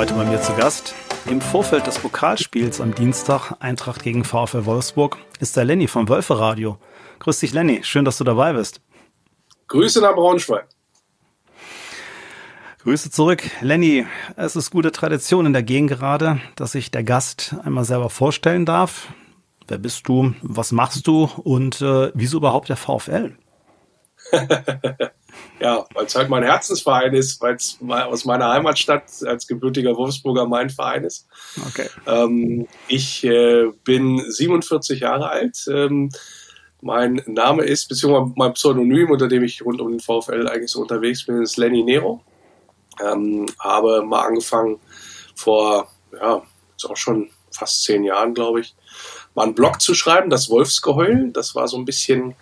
Heute bei mir zu Gast. Im Vorfeld des Pokalspiels am Dienstag Eintracht gegen VfL Wolfsburg ist der Lenny vom Wölfe Radio. Grüß dich, Lenny. Schön, dass du dabei bist. Grüße nach Braunschweig. Grüße zurück. Lenny, es ist gute Tradition in der Gegend gerade, dass sich der Gast einmal selber vorstellen darf. Wer bist du? Was machst du? Und äh, wieso überhaupt der VfL? ja, weil es halt mein Herzensverein ist, weil es aus meiner Heimatstadt als gebürtiger Wolfsburger mein Verein ist. Okay. Ähm, ich äh, bin 47 Jahre alt. Ähm, mein Name ist, beziehungsweise mein Pseudonym, unter dem ich rund um den VfL eigentlich so unterwegs bin, ist Lenny Nero. Ähm, habe mal angefangen vor, ja, ist auch schon fast zehn Jahren, glaube ich, mal einen Blog zu schreiben, das Wolfsgeheul. Das war so ein bisschen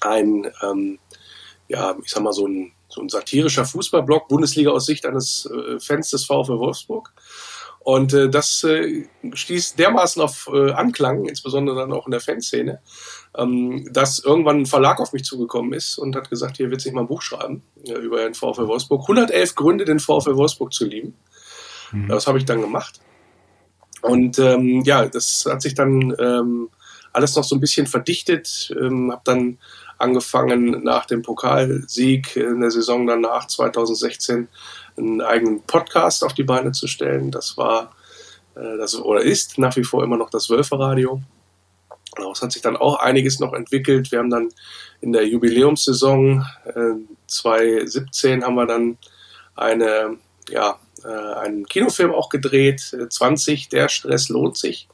ein, ähm, ja, ich sag mal, so ein, so ein satirischer Fußballblog, Bundesliga aus Sicht eines äh, Fans des VfL Wolfsburg. Und äh, das äh, stieß dermaßen auf äh, Anklang, insbesondere dann auch in der Fanszene, ähm, dass irgendwann ein Verlag auf mich zugekommen ist und hat gesagt, hier wird sich mal ein Buch schreiben äh, über den VfL Wolfsburg. 111 Gründe, den VfL Wolfsburg zu lieben. Mhm. Das habe ich dann gemacht. Und ähm, ja, das hat sich dann ähm, alles noch so ein bisschen verdichtet. Ähm, habe dann angefangen, nach dem Pokalsieg in der Saison danach 2016 einen eigenen Podcast auf die Beine zu stellen. Das war äh, das oder ist nach wie vor immer noch das Wölferradio. Daraus hat sich dann auch einiges noch entwickelt. Wir haben dann in der Jubiläumssaison äh, 2017 haben wir dann eine, ja, einen Kinofilm auch gedreht, 20, der Stress lohnt sich,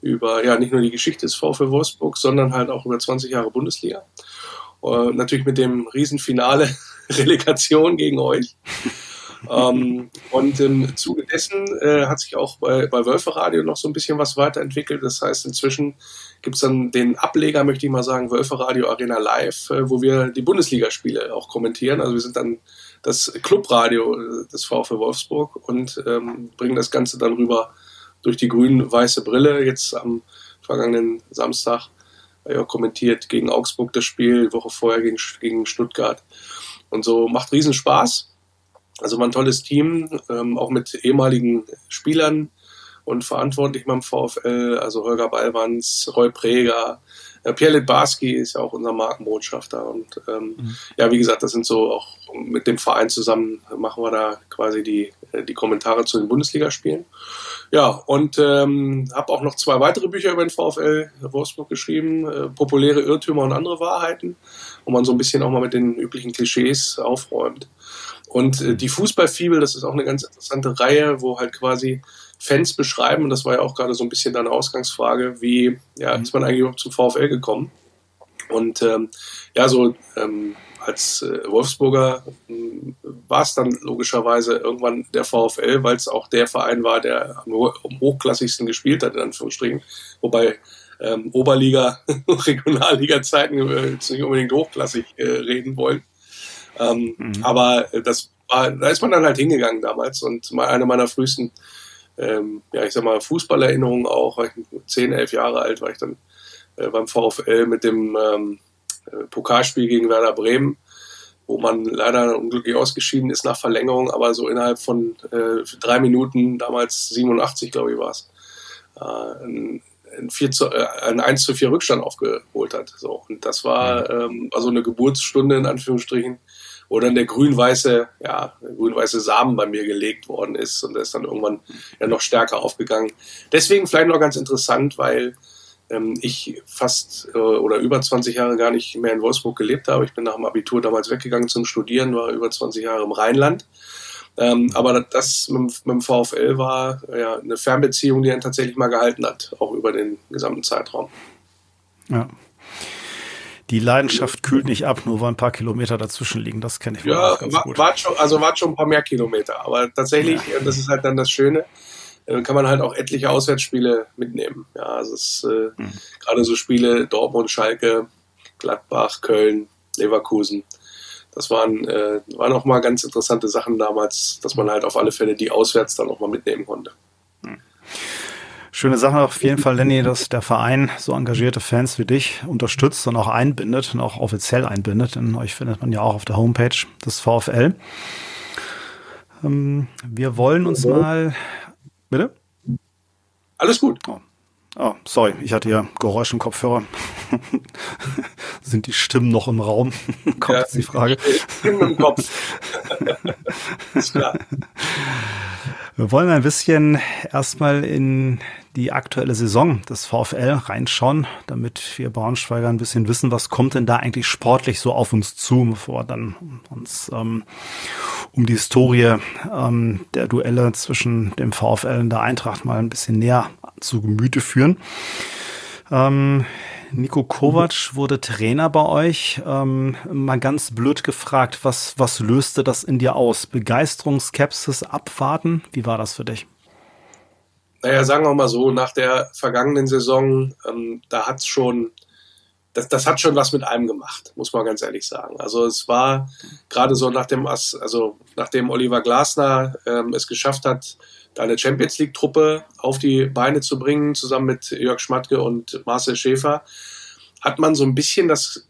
über ja nicht nur die Geschichte des VfL Wolfsburg, sondern halt auch über 20 Jahre Bundesliga. Uh, natürlich mit dem Riesenfinale Relegation gegen euch ähm, und im Zuge dessen äh, hat sich auch bei, bei Wölfe Radio noch so ein bisschen was weiterentwickelt. Das heißt, inzwischen gibt es dann den Ableger, möchte ich mal sagen, Wölfe Radio Arena Live, äh, wo wir die Bundesligaspiele auch kommentieren. Also wir sind dann das Clubradio äh, des VfL Wolfsburg und ähm, bringen das Ganze dann rüber durch die grün-weiße Brille. Jetzt am vergangenen Samstag ja, kommentiert gegen Augsburg das Spiel, Woche vorher gegen, gegen Stuttgart. Und so macht riesen Spaß. Also war ein tolles Team, ähm, auch mit ehemaligen Spielern und Verantwortlichen beim VfL, also Holger Ballwanz, Roy Preger, äh, Pierre Litbarski ist ja auch unser Markenbotschafter und ähm, mhm. ja, wie gesagt, das sind so auch mit dem Verein zusammen machen wir da quasi die, äh, die Kommentare zu den Bundesligaspielen. Ja, und ähm, habe auch noch zwei weitere Bücher über den VfL Wolfsburg geschrieben, äh, populäre Irrtümer und andere Wahrheiten, wo man so ein bisschen auch mal mit den üblichen Klischees aufräumt. Und äh, die Fußballfibel, das ist auch eine ganz interessante Reihe, wo halt quasi Fans beschreiben, und das war ja auch gerade so ein bisschen deine Ausgangsfrage, wie ja, mhm. ist man eigentlich überhaupt zum VfL gekommen? Und ähm, ja, so ähm, als äh, Wolfsburger äh, war es dann logischerweise irgendwann der VfL, weil es auch der Verein war, der am, am hochklassigsten gespielt hat, in Anführungsstrichen. Wobei ähm, Oberliga, Regionalliga-Zeiten äh, jetzt nicht unbedingt hochklassig äh, reden wollen. Ähm, mhm. Aber das war, da ist man dann halt hingegangen damals und mal eine meiner frühesten, ähm, ja, ich sag mal, Fußballerinnerungen auch, war ich 10, 11 Jahre alt, war ich dann äh, beim VfL mit dem ähm, äh, Pokalspiel gegen Werder Bremen, wo man leider unglücklich ausgeschieden ist nach Verlängerung, aber so innerhalb von äh, drei Minuten, damals 87, glaube ich, war es, äh, ein, ein, 4 zu, äh, ein 1 zu 4 Rückstand aufgeholt hat. So. Und das war mhm. ähm, also eine Geburtsstunde in Anführungsstrichen, wo dann der grün-weiße, ja, grün-weiße Samen bei mir gelegt worden ist und der ist dann irgendwann ja noch stärker aufgegangen. Deswegen vielleicht noch ganz interessant, weil ähm, ich fast äh, oder über 20 Jahre gar nicht mehr in Wolfsburg gelebt habe. Ich bin nach dem Abitur damals weggegangen zum Studieren, war über 20 Jahre im Rheinland. Ähm, aber das mit, mit, dem VfL war ja eine Fernbeziehung, die er tatsächlich mal gehalten hat, auch über den gesamten Zeitraum. Ja, die Leidenschaft kühlt nicht ab, nur weil ein paar Kilometer dazwischen liegen. Das kenne ich ja, ganz war, gut. War schon, also war schon ein paar mehr Kilometer. Aber tatsächlich, ja. das ist halt dann das Schöne, äh, kann man halt auch etliche Auswärtsspiele mitnehmen. Ja, also es äh, mhm. gerade so Spiele Dortmund, Schalke, Gladbach, Köln, Leverkusen. Das waren, äh, waren auch mal ganz interessante Sachen damals, dass man halt auf alle Fälle die auswärts dann auch mal mitnehmen konnte. Mhm. Schöne Sache auf jeden Fall, Lenny, dass der Verein so engagierte Fans wie dich unterstützt und auch einbindet und auch offiziell einbindet. Denn euch findet man ja auch auf der Homepage des VfL. Ähm, wir wollen uns mal. Bitte? Alles gut. Oh. oh sorry, ich hatte ja Geräusch im Kopfhörer. Sind die Stimmen noch im Raum? Kommt ja, die Frage. Stimmen im Kopf. ist klar. Wir wollen ein bisschen erstmal in die aktuelle Saison des VfL reinschauen, damit wir Braunschweiger ein bisschen wissen, was kommt denn da eigentlich sportlich so auf uns zu, bevor wir dann uns ähm, um die Historie ähm, der Duelle zwischen dem VfL und der Eintracht mal ein bisschen näher zu Gemüte führen. Ähm, Nico Kovac wurde Trainer bei euch. Ähm, mal ganz blöd gefragt, was, was löste das in dir aus? Begeisterung, Skepsis, Abwarten? Wie war das für dich? Naja, sagen wir mal so, nach der vergangenen Saison, ähm, da hat es schon, das, das hat schon was mit einem gemacht, muss man ganz ehrlich sagen. Also es war gerade so nach dem, also nachdem Oliver Glasner ähm, es geschafft hat, da eine Champions League-Truppe auf die Beine zu bringen, zusammen mit Jörg Schmatke und Marcel Schäfer, hat man so ein bisschen das,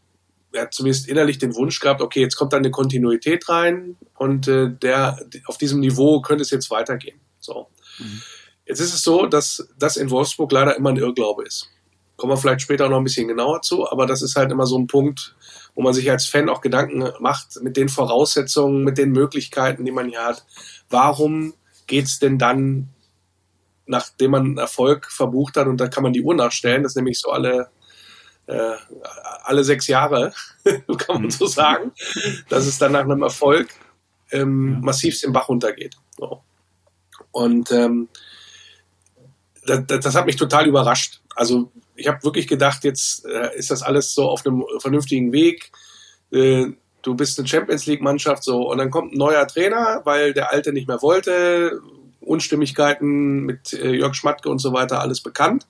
ja, zumindest innerlich den Wunsch gehabt, okay, jetzt kommt da eine Kontinuität rein und äh, der, auf diesem Niveau könnte es jetzt weitergehen. So. Mhm. Jetzt ist es so, dass das in Wolfsburg leider immer ein Irrglaube ist. Kommen wir vielleicht später noch ein bisschen genauer zu, aber das ist halt immer so ein Punkt, wo man sich als Fan auch Gedanken macht mit den Voraussetzungen, mit den Möglichkeiten, die man hier hat. Warum geht es denn dann, nachdem man einen Erfolg verbucht hat, und da kann man die Uhr nachstellen, das ist nämlich so alle, äh, alle sechs Jahre, kann man so sagen, dass es dann nach einem Erfolg ähm, massiv den Bach runtergeht. So. Und ähm, das, das, hat mich total überrascht. Also ich habe wirklich gedacht, jetzt äh, ist das alles so auf einem vernünftigen Weg. Äh, du bist eine Champions League-Mannschaft so und dann kommt ein neuer Trainer, weil der alte nicht mehr wollte, Unstimmigkeiten mit äh, Jörg Schmatke und so weiter, alles bekannt.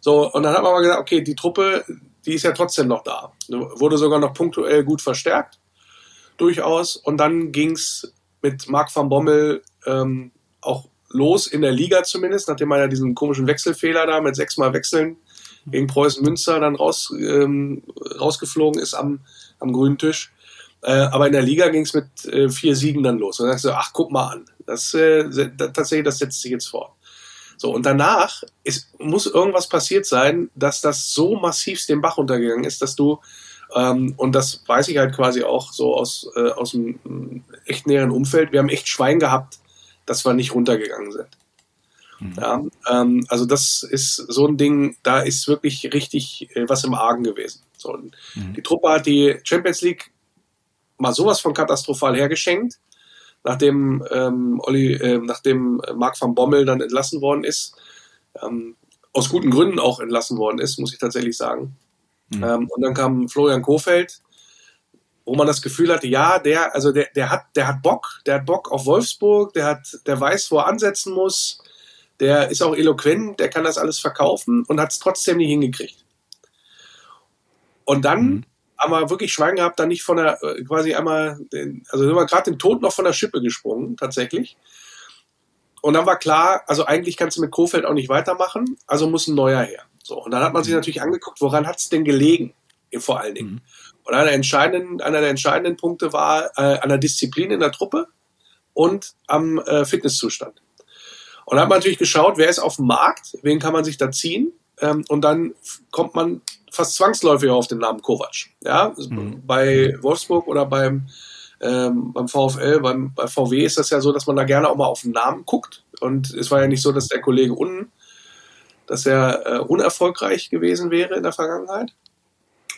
So, und dann hat man aber gesagt, okay, die Truppe, die ist ja trotzdem noch da. Wurde sogar noch punktuell gut verstärkt, durchaus. Und dann ging's mit Marc van Bommel ähm, auch los in der Liga zumindest, nachdem man ja diesen komischen Wechselfehler da mit sechsmal Wechseln gegen Preußen Münster dann raus, ähm, rausgeflogen ist am, am grünen Tisch. Äh, aber in der Liga ging es mit äh, vier Siegen dann los. Und dann sagst du, ach, guck mal an. Das, äh, tatsächlich, das setzt sich jetzt fort. So, und danach ist, muss irgendwas passiert sein, dass das so massiv den Bach runtergegangen ist, dass du, ähm, und das weiß ich halt quasi auch so aus, äh, aus dem äh, echt näheren Umfeld, wir haben echt Schwein gehabt, dass wir nicht runtergegangen sind. Mhm. Ja, ähm, also das ist so ein Ding, da ist wirklich richtig äh, was im Argen gewesen. So, mhm. Die Truppe hat die Champions League mal sowas von katastrophal hergeschenkt, nachdem, ähm, Olli, äh, nachdem Marc van Bommel dann entlassen worden ist. Ähm, aus guten Gründen auch entlassen worden ist, muss ich tatsächlich sagen. Mhm. Ähm, und dann kam Florian Kofeld, wo man das Gefühl hatte, ja, der, also der, der hat, der hat Bock, der hat Bock auf Wolfsburg, der hat, der weiß, wo er ansetzen muss, der ist auch eloquent, der kann das alles verkaufen und hat es trotzdem nicht hingekriegt. Und dann mhm haben wir wirklich Schwein gehabt, dann nicht von der, äh, quasi einmal, den, also sind wir gerade den Tod noch von der Schippe gesprungen, tatsächlich. Und dann war klar, also eigentlich kannst du mit Kofeld auch nicht weitermachen, also muss ein neuer her. So, und dann hat man sich mhm. natürlich angeguckt, woran hat es denn gelegen, vor allen Dingen. Mhm. Und einer, entscheidenden, einer der entscheidenden Punkte war äh, an der Disziplin in der Truppe und am äh, Fitnesszustand. Und dann hat man natürlich geschaut, wer ist auf dem Markt, wen kann man sich da ziehen. Ähm, und dann kommt man fast zwangsläufig auf den Namen Kovac. Ja, mhm. bei Wolfsburg oder beim, ähm, beim VfL, beim, bei VW ist das ja so, dass man da gerne auch mal auf den Namen guckt. Und es war ja nicht so, dass der Kollege unten, dass er äh, unerfolgreich gewesen wäre in der Vergangenheit.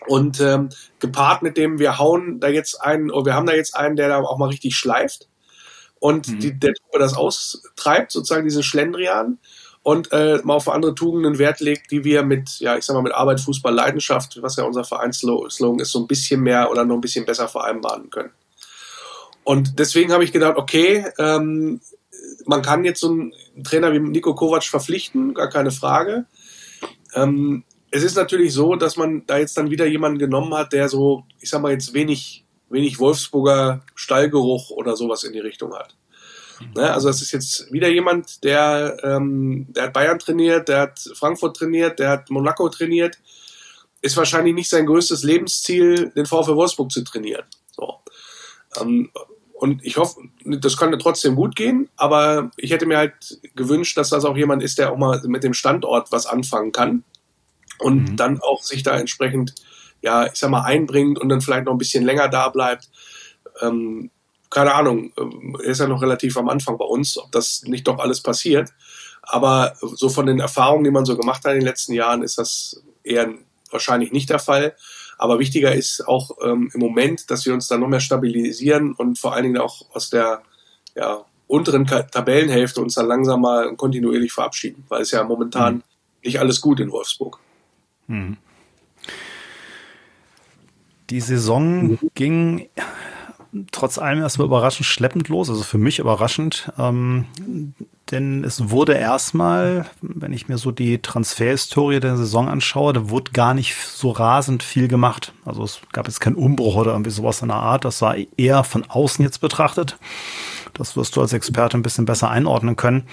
Und ähm, gepaart mit dem, wir hauen da jetzt einen, oder wir haben da jetzt einen, der da auch mal richtig schleift und mhm. die, der Truppe das austreibt, sozusagen diesen Schlendrian und äh, mal auf andere Tugenden Wert legt, die wir mit, ja, ich sag mal, mit Arbeit, Fußball, Leidenschaft, was ja unser Vereinsslogan ist, so ein bisschen mehr oder noch ein bisschen besser vereinbaren können. Und deswegen habe ich gedacht, okay, ähm, man kann jetzt so einen Trainer wie Nico Kovac verpflichten, gar keine Frage. Ähm, es ist natürlich so, dass man da jetzt dann wieder jemanden genommen hat, der so, ich sag mal jetzt wenig, wenig Wolfsburger Stallgeruch oder sowas in die Richtung hat. Ne? Also es ist jetzt wieder jemand, der, ähm, der hat Bayern trainiert, der hat Frankfurt trainiert, der hat Monaco trainiert. Ist wahrscheinlich nicht sein größtes Lebensziel, den VfL Wolfsburg zu trainieren. So. Ähm, und ich hoffe, das könnte trotzdem gut gehen, aber ich hätte mir halt gewünscht, dass das auch jemand ist, der auch mal mit dem Standort was anfangen kann und mhm. dann auch sich da entsprechend, ja, ich sag mal, einbringt und dann vielleicht noch ein bisschen länger da bleibt. Ähm, keine Ahnung, ähm, er ist ja noch relativ am Anfang bei uns, ob das nicht doch alles passiert. Aber so von den Erfahrungen, die man so gemacht hat in den letzten Jahren, ist das eher wahrscheinlich nicht der Fall. Aber wichtiger ist auch ähm, im Moment, dass wir uns da noch mehr stabilisieren und vor allen Dingen auch aus der ja, unteren Tabellenhälfte uns dann langsam mal kontinuierlich verabschieden, weil es ja momentan mhm. nicht alles gut in Wolfsburg. Mhm. Die Saison ging trotz allem erstmal überraschend schleppend los, also für mich überraschend. Ähm, denn es wurde erstmal, wenn ich mir so die Transferhistorie der Saison anschaue, da wurde gar nicht so rasend viel gemacht. Also es gab jetzt keinen Umbruch oder irgendwie sowas in der Art. Das war eher von außen jetzt betrachtet. Das wirst du als Experte ein bisschen besser einordnen können.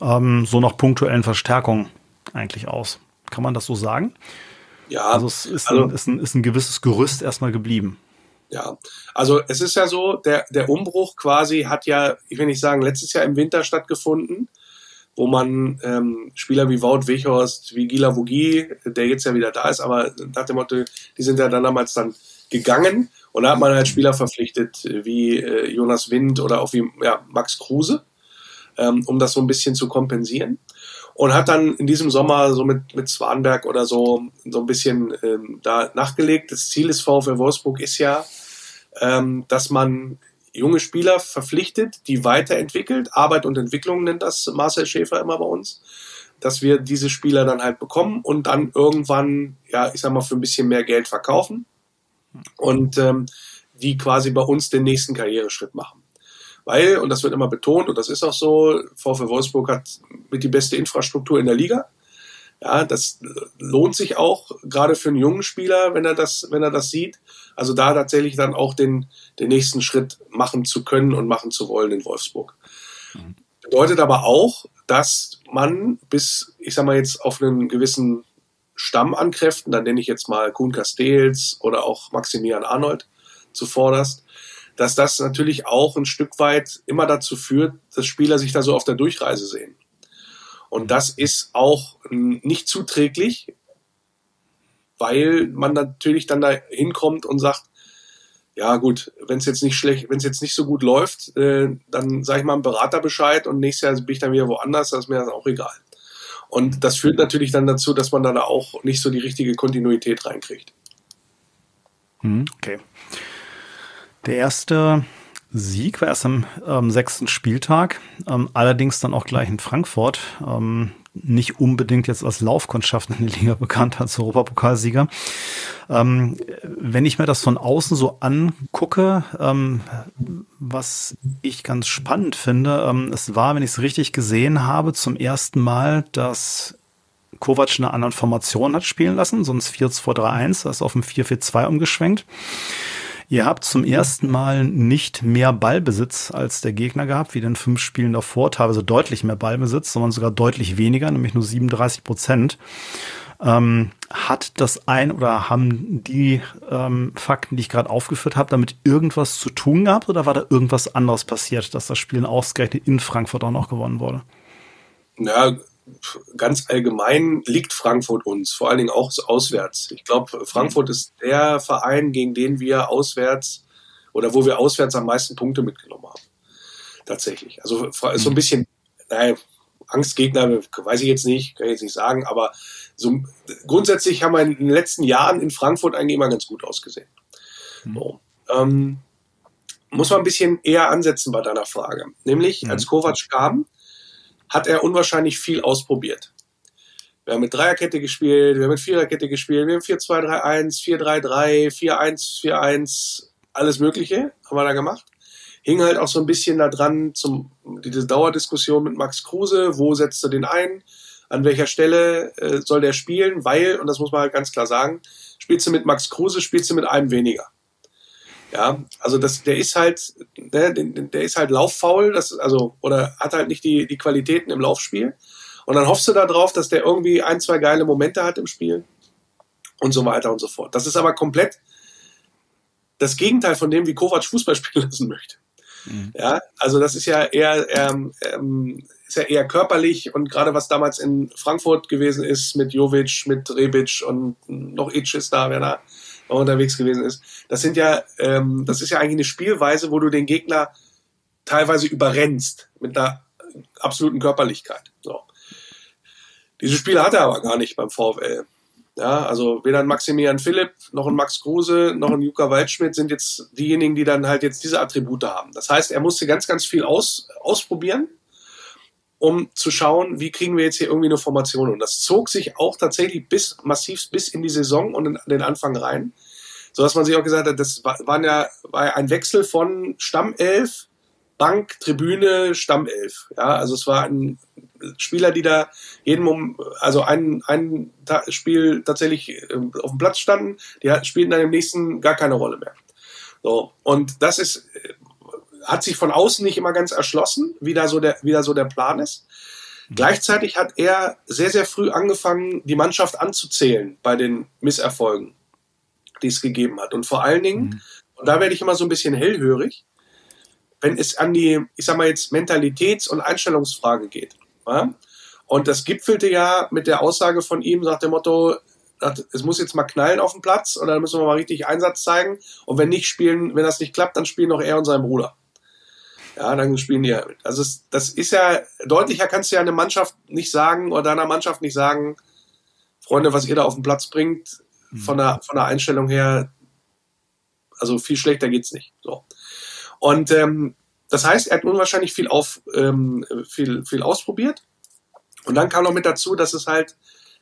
Ähm, so nach punktuellen Verstärkungen eigentlich aus. Kann man das so sagen? Ja. Also es ist, also, ein, ist, ein, ist ein gewisses Gerüst erstmal geblieben. Ja, also es ist ja so, der, der Umbruch quasi hat ja, ich will nicht sagen, letztes Jahr im Winter stattgefunden, wo man ähm, Spieler wie Wout Weghorst, wie Gila Vogie, der jetzt ja wieder da ist, aber nach dem Motto, die sind ja dann damals dann gegangen und da hat man halt Spieler verpflichtet wie äh, Jonas Wind oder auch wie ja, Max Kruse, ähm, um das so ein bisschen zu kompensieren und hat dann in diesem Sommer so mit, mit Swanberg oder so so ein bisschen ähm, da nachgelegt. Das Ziel des VfL Wolfsburg ist ja, ähm, dass man junge Spieler verpflichtet, die weiterentwickelt. Arbeit und Entwicklung nennt das Marcel Schäfer immer bei uns. Dass wir diese Spieler dann halt bekommen und dann irgendwann, ja, ich sag mal, für ein bisschen mehr Geld verkaufen und ähm, die quasi bei uns den nächsten Karriereschritt machen. Weil, und das wird immer betont, und das ist auch so, VfL Wolfsburg hat mit die beste Infrastruktur in der Liga. Ja, das lohnt sich auch, gerade für einen jungen Spieler, wenn er das, wenn er das sieht. Also da tatsächlich dann auch den, den nächsten Schritt machen zu können und machen zu wollen in Wolfsburg. Mhm. Bedeutet aber auch, dass man bis, ich sag mal jetzt auf einen gewissen Stamm an Kräften, dann nenne ich jetzt mal Kuhn Castells oder auch Maximilian Arnold zuvorderst, dass das natürlich auch ein Stück weit immer dazu führt, dass Spieler sich da so auf der Durchreise sehen. Und das ist auch nicht zuträglich, weil man natürlich dann da hinkommt und sagt, ja gut, wenn es jetzt nicht schlecht, wenn es jetzt nicht so gut läuft, äh, dann sage ich mal einem Berater Bescheid und nächstes Jahr bin ich dann wieder woanders, das ist mir dann auch egal. Und das führt natürlich dann dazu, dass man da auch nicht so die richtige Kontinuität reinkriegt. Hm, okay. Der erste Sieg war erst am ähm, sechsten Spieltag, ähm, allerdings dann auch gleich in Frankfurt. Ähm, nicht unbedingt jetzt als Laufkundschaft in der Liga bekannt als Europapokalsieger. Ähm, wenn ich mir das von außen so angucke, ähm, was ich ganz spannend finde, ähm, es war, wenn ich es richtig gesehen habe, zum ersten Mal, dass Kovac eine andere Formation hat spielen lassen, sonst 4-2-3-1, das ist auf ein 4-4-2 umgeschwenkt. Ihr habt zum ersten Mal nicht mehr Ballbesitz als der Gegner gehabt, wie den fünf Spielen davor, teilweise deutlich mehr Ballbesitz, sondern sogar deutlich weniger, nämlich nur 37 Prozent. Ähm, hat das ein oder haben die ähm, Fakten, die ich gerade aufgeführt habe, damit irgendwas zu tun gehabt oder war da irgendwas anderes passiert, dass das Spiel ausgerechnet in Frankfurt auch noch gewonnen wurde? Ja, ganz allgemein liegt Frankfurt uns, vor allen Dingen auch auswärts. Ich glaube, Frankfurt ist der Verein, gegen den wir auswärts oder wo wir auswärts am meisten Punkte mitgenommen haben. Tatsächlich. Also so ein bisschen, naja, Angstgegner, weiß ich jetzt nicht, kann ich jetzt nicht sagen, aber so, grundsätzlich haben wir in den letzten Jahren in Frankfurt eigentlich immer ganz gut ausgesehen. Mhm. So, ähm, muss man ein bisschen eher ansetzen bei deiner Frage. Nämlich, mhm. als Kovac kam, hat er unwahrscheinlich viel ausprobiert. Wir haben mit Dreierkette gespielt, wir haben mit Viererkette gespielt, wir haben 4-2-3-1, 4-3-3, 4-1, 4-1, alles Mögliche haben wir da gemacht. Hing halt auch so ein bisschen da dran zum, diese Dauerdiskussion mit Max Kruse, wo setzt du den ein, an welcher Stelle äh, soll der spielen, weil, und das muss man halt ganz klar sagen, spielst du mit Max Kruse, spielst du mit einem weniger. Ja, also das, der ist halt, der, ne, der ist halt lauffaul, das, also, oder hat halt nicht die, die Qualitäten im Laufspiel. Und dann hoffst du da drauf, dass der irgendwie ein, zwei geile Momente hat im Spiel und so weiter und so fort. Das ist aber komplett das Gegenteil von dem, wie Kovac Fußball spielen lassen möchte. Mhm. Ja, also das ist ja eher, ähm, ähm, ist ja eher körperlich und gerade was damals in Frankfurt gewesen ist mit Jovic, mit Rebic und noch Itch ist da, wer da unterwegs gewesen ist. Das sind ja, ähm, das ist ja eigentlich eine Spielweise, wo du den Gegner teilweise überrennst mit einer absoluten Körperlichkeit. So. Diese Spiele hat er aber gar nicht beim VfL. Ja, also weder ein Maximilian Philipp, noch ein Max Kruse, noch ein Juka Waldschmidt sind jetzt diejenigen, die dann halt jetzt diese Attribute haben. Das heißt, er musste ganz, ganz viel aus, ausprobieren, um zu schauen, wie kriegen wir jetzt hier irgendwie eine Formation. Und das zog sich auch tatsächlich bis massiv bis in die Saison und in den Anfang rein. So dass man sich auch gesagt hat, das war, waren ja, war ja ein Wechsel von Stammelf, Bank, Tribüne, Stammelf. Ja, also es war ein Spieler, die da jeden Moment, also ein, ein Spiel tatsächlich ähm, auf dem Platz standen, die spielten dann im nächsten gar keine Rolle mehr. So. Und das ist, äh, hat sich von außen nicht immer ganz erschlossen, wie da so der, wie da so der Plan ist. Mhm. Gleichzeitig hat er sehr, sehr früh angefangen, die Mannschaft anzuzählen bei den Misserfolgen, die es gegeben hat. Und vor allen Dingen, mhm. und da werde ich immer so ein bisschen hellhörig, wenn es an die, ich sag mal jetzt, Mentalitäts- und Einstellungsfrage geht. Ja? Und das gipfelte ja mit der Aussage von ihm, sagt der Motto, es muss jetzt mal knallen auf dem Platz oder dann müssen wir mal richtig Einsatz zeigen. Und wenn nicht spielen, wenn das nicht klappt, dann spielen noch er und sein Bruder. Ja, dann spielen die ja mit. Also das ist ja, deutlicher kannst du ja eine Mannschaft nicht sagen oder deiner Mannschaft nicht sagen, Freunde, was ihr da auf den Platz bringt, mhm. von der, von der Einstellung her, also viel schlechter geht's nicht. So. Und ähm, das heißt, er hat unwahrscheinlich viel, auf, ähm, viel, viel ausprobiert. Und dann kam noch mit dazu, dass es halt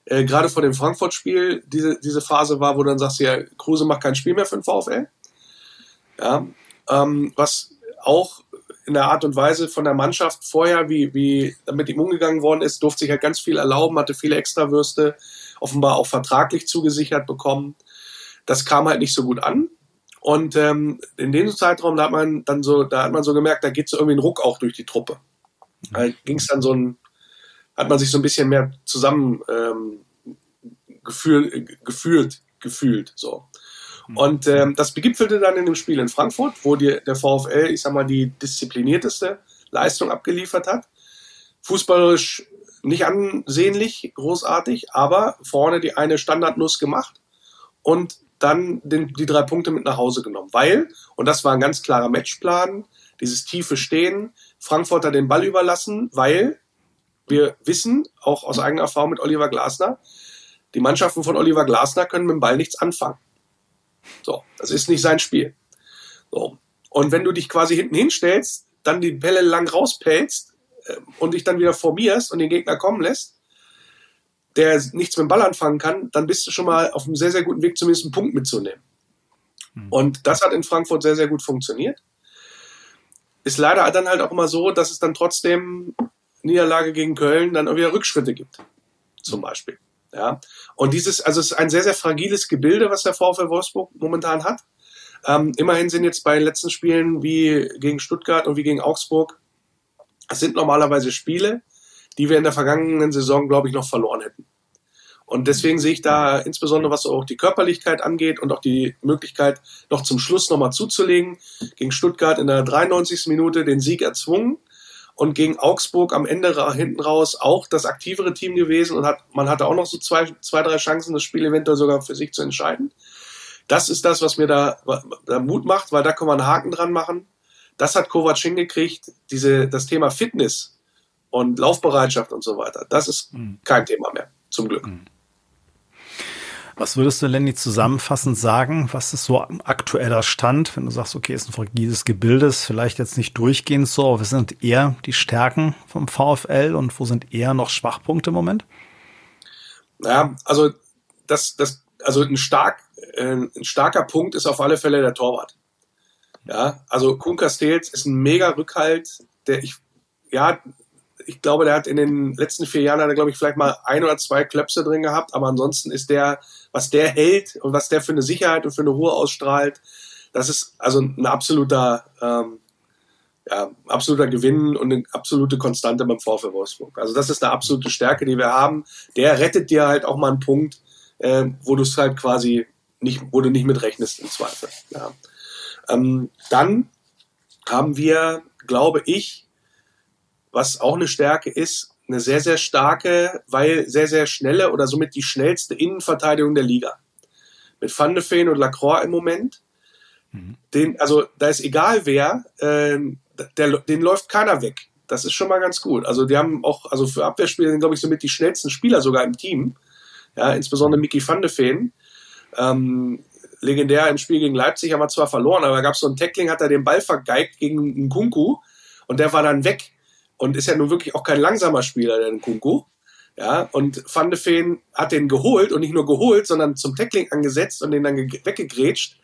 äh, gerade vor dem Frankfurt-Spiel diese, diese Phase war, wo du dann sagst, ja, Kruse macht kein Spiel mehr für den VfL. Ja, ähm, was auch in der Art und Weise von der Mannschaft vorher, wie, wie mit ihm umgegangen worden ist, durfte sich halt ganz viel erlauben, hatte viele Extrawürste, offenbar auch vertraglich zugesichert bekommen. Das kam halt nicht so gut an. Und ähm, in dem Zeitraum, da hat man dann so, da hat man so gemerkt, da geht so irgendwie ein Ruck auch durch die Truppe. Da ging es dann so ein, hat man sich so ein bisschen mehr zusammen ähm, gefühl, gefühlt, gefühlt. So. Mhm. Und ähm, das begipfelte dann in dem Spiel in Frankfurt, wo die, der VfL, ich sag mal, die disziplinierteste Leistung abgeliefert hat. Fußballerisch nicht ansehnlich, großartig, aber vorne die eine Standardnuss gemacht und dann den, die drei Punkte mit nach Hause genommen. Weil, und das war ein ganz klarer Matchplan, dieses tiefe Stehen, Frankfurter den Ball überlassen, weil wir wissen, auch aus eigener Erfahrung mit Oliver Glasner, die Mannschaften von Oliver Glasner können mit dem Ball nichts anfangen. So, das ist nicht sein Spiel. So. Und wenn du dich quasi hinten hinstellst, dann die Bälle lang rauspellst äh, und dich dann wieder formierst und den Gegner kommen lässt, der nichts mit dem Ball anfangen kann, dann bist du schon mal auf einem sehr, sehr guten Weg, zumindest einen Punkt mitzunehmen. Mhm. Und das hat in Frankfurt sehr, sehr gut funktioniert. Ist leider dann halt auch immer so, dass es dann trotzdem Niederlage gegen Köln dann auch wieder Rückschritte gibt. Zum Beispiel. Ja. Und dieses, also es ist ein sehr, sehr fragiles Gebilde, was der VfL Wolfsburg momentan hat. Ähm, immerhin sind jetzt bei den letzten Spielen wie gegen Stuttgart und wie gegen Augsburg, es sind normalerweise Spiele, die wir in der vergangenen Saison, glaube ich, noch verloren hätten. Und deswegen sehe ich da insbesondere, was auch die Körperlichkeit angeht und auch die Möglichkeit, noch zum Schluss nochmal zuzulegen. Gegen Stuttgart in der 93. Minute den Sieg erzwungen und gegen Augsburg am Ende hinten raus auch das aktivere Team gewesen und hat, man hatte auch noch so zwei, zwei, drei Chancen, das Spiel eventuell sogar für sich zu entscheiden. Das ist das, was mir da, da Mut macht, weil da kann man einen Haken dran machen. Das hat Kovac hingekriegt, diese, das Thema Fitness und Laufbereitschaft und so weiter. Das ist mhm. kein Thema mehr, zum Glück. Mhm. Was würdest du, Lenny, zusammenfassend sagen? Was ist so aktueller Stand, wenn du sagst, okay, ist ein fragiles Gebilde, vielleicht jetzt nicht durchgehend so, aber was sind eher die Stärken vom VfL und wo sind eher noch Schwachpunkte im Moment? Ja, also das, das, also ein, stark, äh, ein starker Punkt ist auf alle Fälle der Torwart. Ja, also Kuhn Castells ist ein mega Rückhalt, der ich, ja, ich glaube, der hat in den letzten vier Jahren, hat er, glaube ich, vielleicht mal ein oder zwei Klöpse drin gehabt, aber ansonsten ist der, was der hält und was der für eine Sicherheit und für eine Ruhe ausstrahlt, das ist also ein absoluter, ähm, ja, absoluter Gewinn und eine absolute Konstante beim VfL Wolfsburg. Also das ist eine absolute Stärke, die wir haben. Der rettet dir halt auch mal einen Punkt, äh, wo du es halt quasi nicht, wo du nicht mit im Zweifel. Ja. Ähm, dann haben wir, glaube ich, was auch eine Stärke ist, eine sehr, sehr starke, weil sehr, sehr schnelle oder somit die schnellste Innenverteidigung der Liga. Mit Van de Feen und Lacroix im Moment. Mhm. Den, also da ist egal wer, äh, der, den läuft keiner weg. Das ist schon mal ganz gut. Also die haben auch, also für Abwehrspieler sind, glaube ich, somit die schnellsten Spieler sogar im Team. Ja, insbesondere Mickey van de Feen. Ähm, legendär im Spiel gegen Leipzig haben wir zwar verloren, aber da gab es so ein Tackling, hat er den Ball vergeigt gegen einen Kunku und der war dann weg und ist ja nun wirklich auch kein langsamer Spieler, der Kunku. Ja, und Van de Feen hat den geholt und nicht nur geholt, sondern zum Tackling angesetzt und den dann weggegrätscht.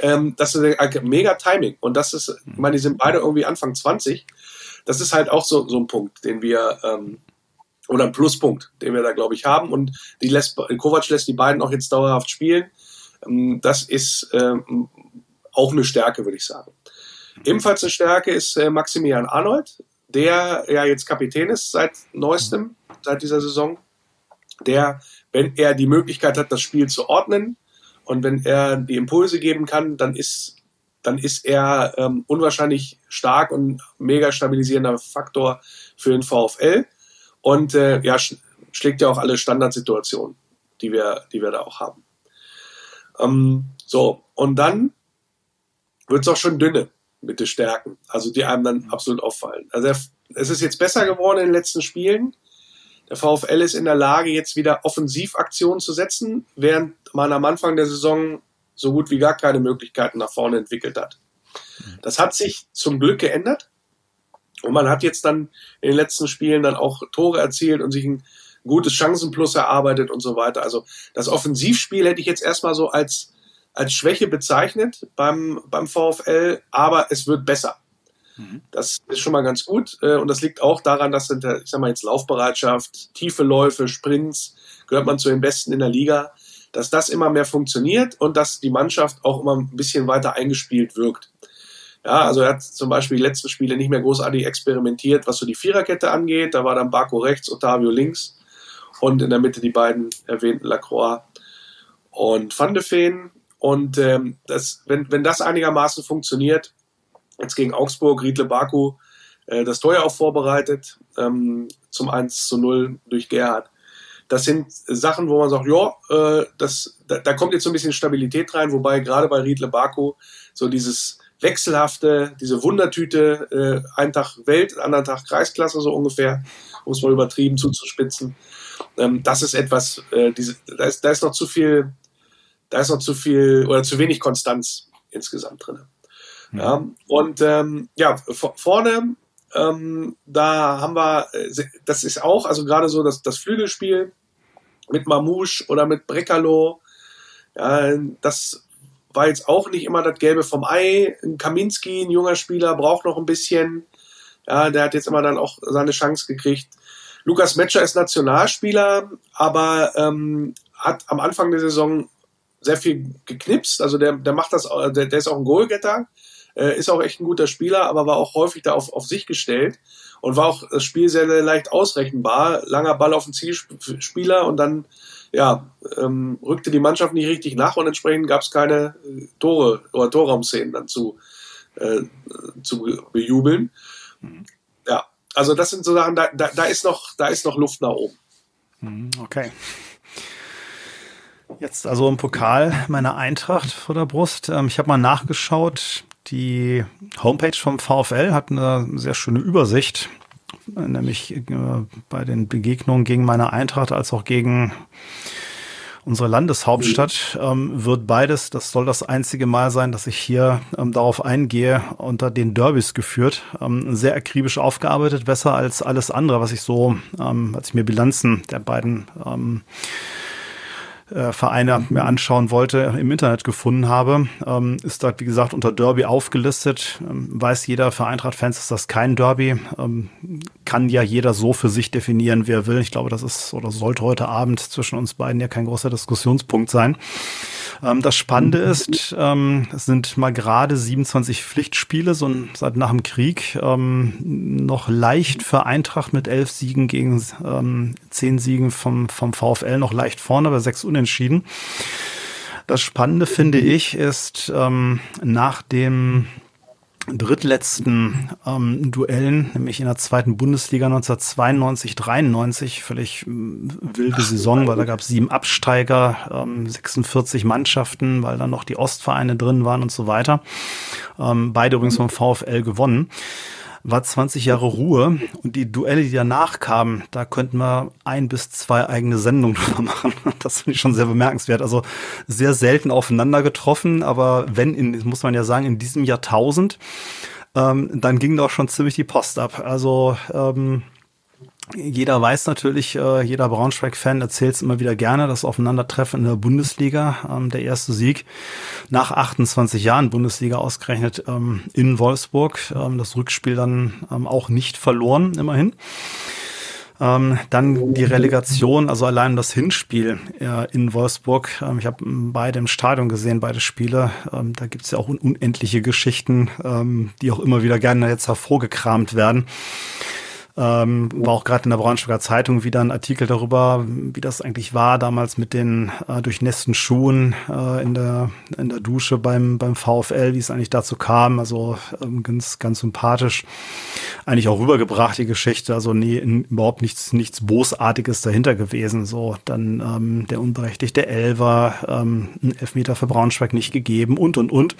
Ähm, das ist ein mega Timing. Und das ist, ich meine, die sind beide irgendwie Anfang 20. Das ist halt auch so, so ein Punkt, den wir, ähm, oder ein Pluspunkt, den wir da, glaube ich, haben. Und die lässt, Kovac lässt die beiden auch jetzt dauerhaft spielen. Ähm, das ist ähm, auch eine Stärke, würde ich sagen. Ebenfalls eine Stärke ist äh, Maximilian Arnold, der ja jetzt Kapitän ist seit neuestem, seit dieser Saison, der, wenn er die Möglichkeit hat, das Spiel zu ordnen und wenn er die Impulse geben kann, dann ist, dann ist er ähm, unwahrscheinlich stark und mega stabilisierender Faktor für den VfL und äh, ja, sch schlägt ja auch alle Standardsituationen, die wir, die wir da auch haben. Ähm, so, und dann wird es auch schon dünne mit den Stärken, also die einem dann absolut auffallen. Also es ist jetzt besser geworden in den letzten Spielen. Der VfL ist in der Lage, jetzt wieder Offensivaktionen zu setzen, während man am Anfang der Saison so gut wie gar keine Möglichkeiten nach vorne entwickelt hat. Das hat sich zum Glück geändert. Und man hat jetzt dann in den letzten Spielen dann auch Tore erzielt und sich ein gutes Chancenplus erarbeitet und so weiter. Also das Offensivspiel hätte ich jetzt erstmal so als als Schwäche bezeichnet beim, beim VfL, aber es wird besser. Mhm. Das ist schon mal ganz gut. Äh, und das liegt auch daran, dass, ich sag mal jetzt Laufbereitschaft, tiefe Läufe, Sprints, gehört man zu den Besten in der Liga, dass das immer mehr funktioniert und dass die Mannschaft auch immer ein bisschen weiter eingespielt wirkt. Ja, also er hat zum Beispiel die letzten Spiele nicht mehr großartig experimentiert, was so die Viererkette angeht. Da war dann Barco rechts, Otavio links und in der Mitte die beiden erwähnten Lacroix und Van de Feen. Und ähm, das, wenn, wenn das einigermaßen funktioniert, jetzt gegen Augsburg, Riedle Baku, äh, das Tor ja auch vorbereitet, ähm, zum 1 zu 0 durch Gerhard. Das sind Sachen, wo man sagt, ja, äh, das, da, da kommt jetzt so ein bisschen Stabilität rein, wobei gerade bei Riedle Baku so dieses wechselhafte, diese Wundertüte, äh, einen Tag Welt, anderen Tag Kreisklasse so ungefähr, um es mal übertrieben zuzuspitzen. Ähm, das ist etwas, äh, diese, da, ist, da ist noch zu viel da ist noch zu viel oder zu wenig Konstanz insgesamt drin. Mhm. Ja, und ähm, ja, vorne, ähm, da haben wir, äh, das ist auch, also gerade so das, das Flügelspiel mit Mamouche oder mit Brekalo, ja, das war jetzt auch nicht immer das Gelbe vom Ei. Ein Kaminski, ein junger Spieler, braucht noch ein bisschen. Ja, der hat jetzt immer dann auch seine Chance gekriegt. Lukas Metscher ist Nationalspieler, aber ähm, hat am Anfang der Saison sehr viel geknipst. Also der, der macht das, der, der ist auch ein Goalgetter, äh, ist auch echt ein guter Spieler, aber war auch häufig da auf, auf sich gestellt und war auch das Spiel sehr, sehr leicht ausrechenbar. Langer Ball auf den Zielspieler und dann ja, ähm, rückte die Mannschaft nicht richtig nach und entsprechend gab es keine äh, Tore oder Torraumszenen dann zu, äh, zu bejubeln. Mhm. Ja, also das sind so Sachen, da, da, da, ist noch, da ist noch Luft nach oben. Mhm, okay. Jetzt also im Pokal meine Eintracht vor der Brust. Ähm, ich habe mal nachgeschaut. Die Homepage vom VfL hat eine sehr schöne Übersicht, nämlich äh, bei den Begegnungen gegen meine Eintracht als auch gegen unsere Landeshauptstadt ähm, wird beides, das soll das einzige Mal sein, dass ich hier ähm, darauf eingehe, unter den Derbys geführt. Ähm, sehr akribisch aufgearbeitet, besser als alles andere, was ich so, ähm, als ich mir Bilanzen der beiden ähm, äh, Vereine mir anschauen wollte, im Internet gefunden habe, ähm, ist da, wie gesagt, unter Derby aufgelistet. Ähm, weiß jeder, für Eintracht-Fans ist das kein Derby. Ähm, kann ja jeder so für sich definieren, wie er will. Ich glaube, das ist oder sollte heute Abend zwischen uns beiden ja kein großer Diskussionspunkt sein. Ähm, das Spannende ist, ähm, es sind mal gerade 27 Pflichtspiele, so seit nach dem Krieg, ähm, noch leicht für Eintracht mit elf Siegen gegen ähm, zehn Siegen vom, vom VfL noch leicht vorne, aber sechs Unentschieden. Das Spannende finde ich ist, ähm, nach dem drittletzten ähm, Duellen, nämlich in der zweiten Bundesliga 1992, 93, völlig äh, wilde Saison, weil da gab es sieben Absteiger, ähm, 46 Mannschaften, weil da noch die Ostvereine drin waren und so weiter. Ähm, beide übrigens vom VfL gewonnen war 20 Jahre Ruhe und die Duelle, die danach kamen, da könnten wir ein bis zwei eigene Sendungen drüber machen. Das finde ich schon sehr bemerkenswert. Also sehr selten aufeinander getroffen, aber wenn, in, muss man ja sagen, in diesem Jahrtausend, ähm, dann ging doch schon ziemlich die Post ab. Also ähm, jeder weiß natürlich, äh, jeder Braunschweig-Fan erzählt es immer wieder gerne, das Aufeinandertreffen in der Bundesliga, ähm, der erste Sieg nach 28 Jahren Bundesliga ausgerechnet ähm, in Wolfsburg. Ähm, das Rückspiel dann auch nicht verloren, immerhin. Ähm, dann die Relegation, also allein das Hinspiel äh, in Wolfsburg. Ähm, ich habe beide im Stadion gesehen, beide Spiele. Ähm, da gibt's ja auch un unendliche Geschichten, die auch immer wieder gerne jetzt hervorgekramt werden. Ähm, war auch gerade in der Braunschweiger Zeitung wieder ein Artikel darüber, wie das eigentlich war, damals mit den äh, durchnässten Schuhen äh, in, der, in der Dusche beim, beim VfL, wie es eigentlich dazu kam. Also ähm, ganz, ganz sympathisch. Eigentlich auch rübergebracht, die Geschichte. Also nie, in, überhaupt nichts, nichts Bosartiges dahinter gewesen. So, dann ähm, der unberechtigte Elver, ähm, ein Elfmeter für Braunschweig nicht gegeben und, und, und.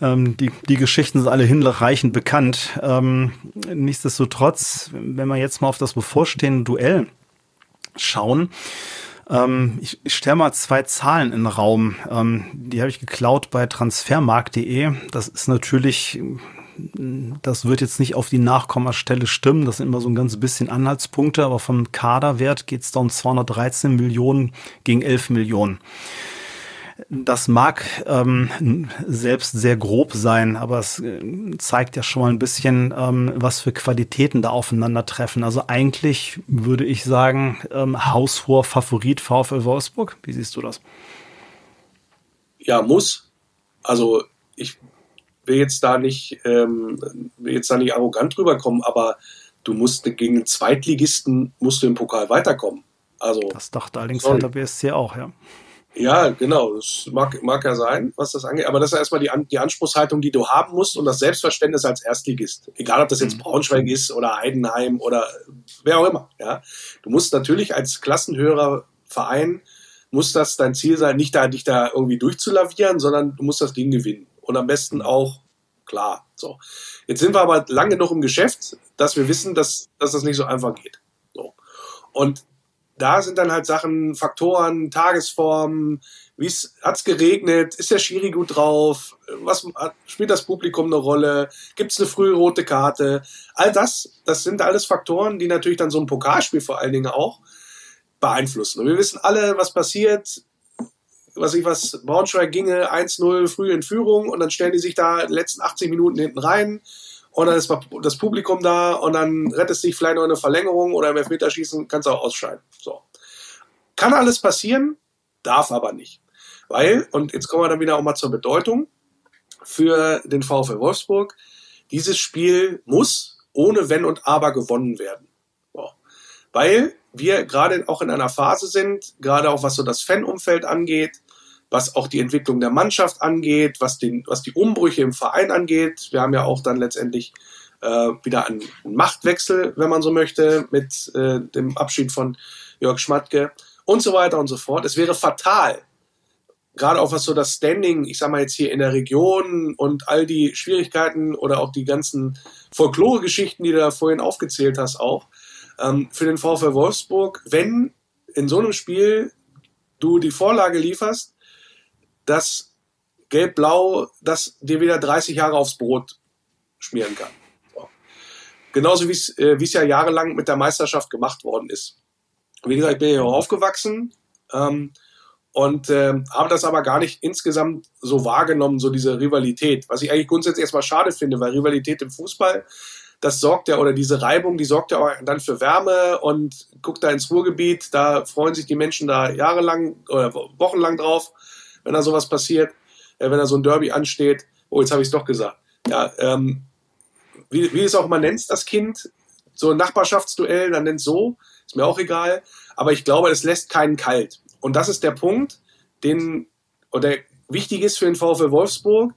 Ähm, die, die Geschichten sind alle hinreichend bekannt. Ähm, nichtsdestotrotz, wenn wir jetzt mal auf das bevorstehende Duell schauen, ähm, ich, ich stelle mal zwei Zahlen in den Raum. Ähm, die habe ich geklaut bei transfermarkt.de. Das ist natürlich das wird jetzt nicht auf die Nachkommastelle stimmen. Das sind immer so ein ganz bisschen Anhaltspunkte, aber vom Kaderwert geht es da um 213 Millionen gegen 11 Millionen. Das mag ähm, selbst sehr grob sein, aber es äh, zeigt ja schon mal ein bisschen, ähm, was für Qualitäten da aufeinandertreffen. Also eigentlich würde ich sagen, ähm, haushoher Favorit VfL Wolfsburg. Wie siehst du das? Ja, muss. Also ich will jetzt da nicht, ähm, will jetzt da nicht arrogant rüberkommen, aber du musst gegen den Zweitligisten musst du im Pokal weiterkommen. Also das dachte allerdings der BSC auch, ja. Ja, genau. Das mag, mag ja sein, was das angeht. Aber das ist erstmal die, die Anspruchshaltung, die du haben musst und das Selbstverständnis als Erstligist. Egal, ob das jetzt mhm. Braunschweig ist oder Heidenheim oder wer auch immer. Ja, Du musst natürlich als klassenhöherer Verein, muss das dein Ziel sein, nicht da, dich da irgendwie durchzulavieren, sondern du musst das Ding gewinnen. Und am besten auch klar. So. Jetzt sind wir aber lange genug im Geschäft, dass wir wissen, dass, dass das nicht so einfach geht. So. Und da sind dann halt Sachen, Faktoren, Tagesform, wie hat's geregnet, ist der Schiri gut drauf, was spielt das Publikum eine Rolle, gibt's eine frühe rote Karte, all das, das sind alles Faktoren, die natürlich dann so ein Pokalspiel vor allen Dingen auch beeinflussen. Und wir wissen alle, was passiert, was ich was, Braunschweig ginge 1-0 früh in Führung und dann stellen die sich da die letzten 80 Minuten hinten rein und dann ist das Publikum da und dann rettest dich vielleicht noch eine Verlängerung oder im Elfmeterschießen kannst du auch ausscheiden. So. Kann alles passieren, darf aber nicht. Weil, und jetzt kommen wir dann wieder auch mal zur Bedeutung für den VfL Wolfsburg, dieses Spiel muss ohne Wenn und Aber gewonnen werden. So. Weil wir gerade auch in einer Phase sind, gerade auch was so das Fanumfeld angeht, was auch die Entwicklung der Mannschaft angeht, was, den, was die Umbrüche im Verein angeht. Wir haben ja auch dann letztendlich äh, wieder einen Machtwechsel, wenn man so möchte, mit äh, dem Abschied von Jörg Schmatke und so weiter und so fort. Es wäre fatal, gerade auch was so das Standing, ich sag mal jetzt hier in der Region und all die Schwierigkeiten oder auch die ganzen Folklore-Geschichten, die du da vorhin aufgezählt hast, auch ähm, für den VfL Wolfsburg, wenn in so einem Spiel du die Vorlage lieferst, dass Gelb-Blau das dir wieder 30 Jahre aufs Brot schmieren kann. So. Genauso wie es äh, es ja jahrelang mit der Meisterschaft gemacht worden ist. Wie gesagt, ich bin hier aufgewachsen ähm, und äh, habe das aber gar nicht insgesamt so wahrgenommen, so diese Rivalität. Was ich eigentlich grundsätzlich erstmal schade finde, weil Rivalität im Fußball, das sorgt ja, oder diese Reibung, die sorgt ja auch dann für Wärme und guckt da ins Ruhrgebiet, da freuen sich die Menschen da jahrelang oder wochenlang drauf wenn da sowas passiert, äh, wenn da so ein Derby ansteht. Oh, jetzt habe ich es doch gesagt. Ja, ähm, wie, wie es auch immer nennst, das Kind, so ein Nachbarschaftsduell, dann nennt so, ist mir auch egal. Aber ich glaube, es lässt keinen kalt. Und das ist der Punkt, den, oder wichtig ist für den VfL Wolfsburg,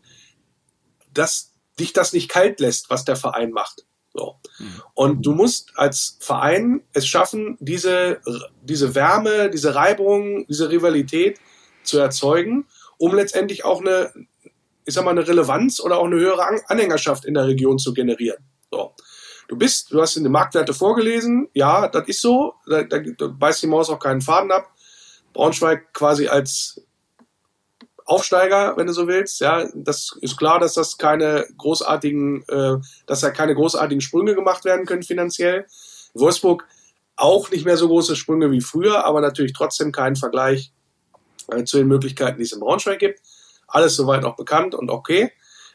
dass dich das nicht kalt lässt, was der Verein macht. So. Mhm. Und du musst als Verein es schaffen, diese, diese Wärme, diese Reibung, diese Rivalität zu erzeugen, um letztendlich auch eine, ich sag mal, eine Relevanz oder auch eine höhere Anhängerschaft in der Region zu generieren. So. Du bist, du hast in den Marktwerte vorgelesen, ja, das ist so, da, da, da beißt die Maus auch keinen Faden ab. Braunschweig quasi als Aufsteiger, wenn du so willst. Ja, das ist klar, dass das keine großartigen, äh, dass da keine großartigen Sprünge gemacht werden können finanziell. Wolfsburg auch nicht mehr so große Sprünge wie früher, aber natürlich trotzdem keinen Vergleich äh, zu den Möglichkeiten, die es in Braunschweig gibt. Alles soweit auch bekannt und okay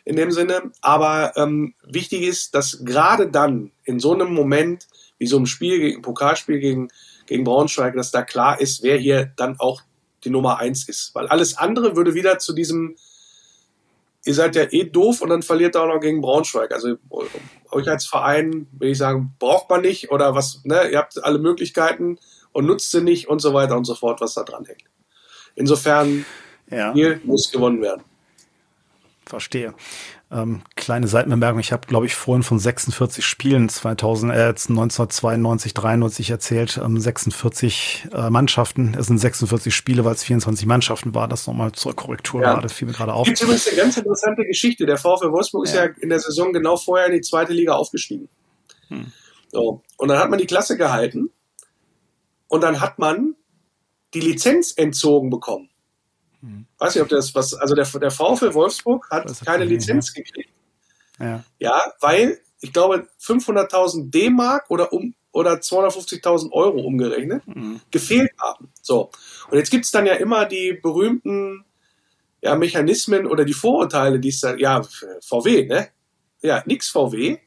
in dem Sinne. Aber ähm, wichtig ist, dass gerade dann in so einem Moment wie so einem Spiel, gegen, Pokalspiel gegen, gegen Braunschweig, dass da klar ist, wer hier dann auch die Nummer eins ist. Weil alles andere würde wieder zu diesem, ihr seid ja eh doof und dann verliert er auch noch gegen Braunschweig. Also euch als Verein, will ich sagen, braucht man nicht oder was, ne, ihr habt alle Möglichkeiten und nutzt sie nicht und so weiter und so fort, was da dran hängt. Insofern, ja. hier muss gewonnen werden. Verstehe. Ähm, kleine Seitenbemerkung, ich habe, glaube ich, vorhin von 46 Spielen 2000, äh, 1992, 93 erzählt, ähm, 46 äh, Mannschaften. Es sind 46 Spiele, weil es 24 Mannschaften war. Das nochmal zur Korrektur ja. gerade, fiel mir gerade auf. Gibt übrigens eine ganz interessante Geschichte. Der VfL Wolfsburg ja. ist ja in der Saison genau vorher in die zweite Liga aufgestiegen. Hm. So. Und dann hat man die Klasse gehalten und dann hat man die Lizenz entzogen bekommen. Hm. Weiß nicht, ob das was, also der, der VfL Wolfsburg hat keine Lizenz ja. gekriegt. Ja. ja, weil ich glaube 500.000 D-Mark oder um oder 250.000 Euro umgerechnet mhm. gefehlt haben. So. Und jetzt gibt es dann ja immer die berühmten ja, Mechanismen oder die Vorurteile, die es dann, ja, VW, ne? Ja, nix VW,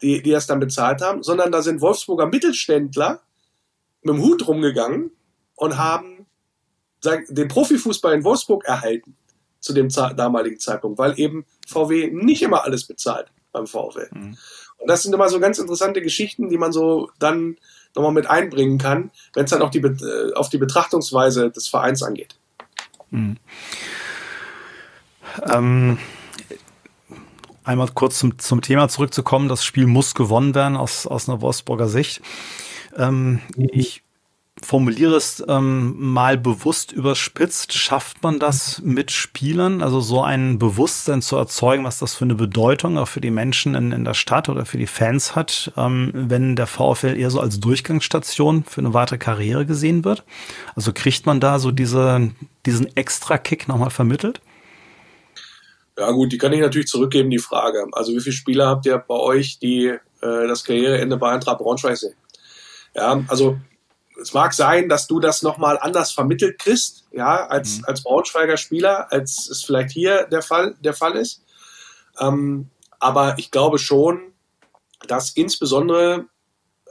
die, die das dann bezahlt haben, sondern da sind Wolfsburger Mittelständler mit dem Hut rumgegangen und haben den Profifußball in Wolfsburg erhalten zu dem damaligen Zeitpunkt, weil eben VW nicht immer alles bezahlt beim VW. Mhm. Und das sind immer so ganz interessante Geschichten, die man so dann nochmal mit einbringen kann, wenn es dann auch die, äh, auf die Betrachtungsweise des Vereins angeht. Mhm. Ähm, einmal kurz zum, zum Thema zurückzukommen. Das Spiel muss gewonnen werden aus, aus einer Wolfsburger Sicht. Ähm, mhm. Ich formuliere es ähm, mal bewusst überspitzt, schafft man das mit Spielern, also so ein Bewusstsein zu erzeugen, was das für eine Bedeutung auch für die Menschen in, in der Stadt oder für die Fans hat, ähm, wenn der VfL eher so als Durchgangsstation für eine weitere Karriere gesehen wird? Also kriegt man da so diese, diesen Extra-Kick nochmal vermittelt? Ja gut, die kann ich natürlich zurückgeben, die Frage. Also wie viele Spieler habt ihr bei euch, die äh, das Karriereende bei Eintracht Braunschweig sehen? Ja, also es mag sein, dass du das nochmal anders vermittelt kriegst, ja, als, mhm. als Braunschweiger Spieler, als es vielleicht hier der Fall, der Fall ist. Ähm, aber ich glaube schon, dass insbesondere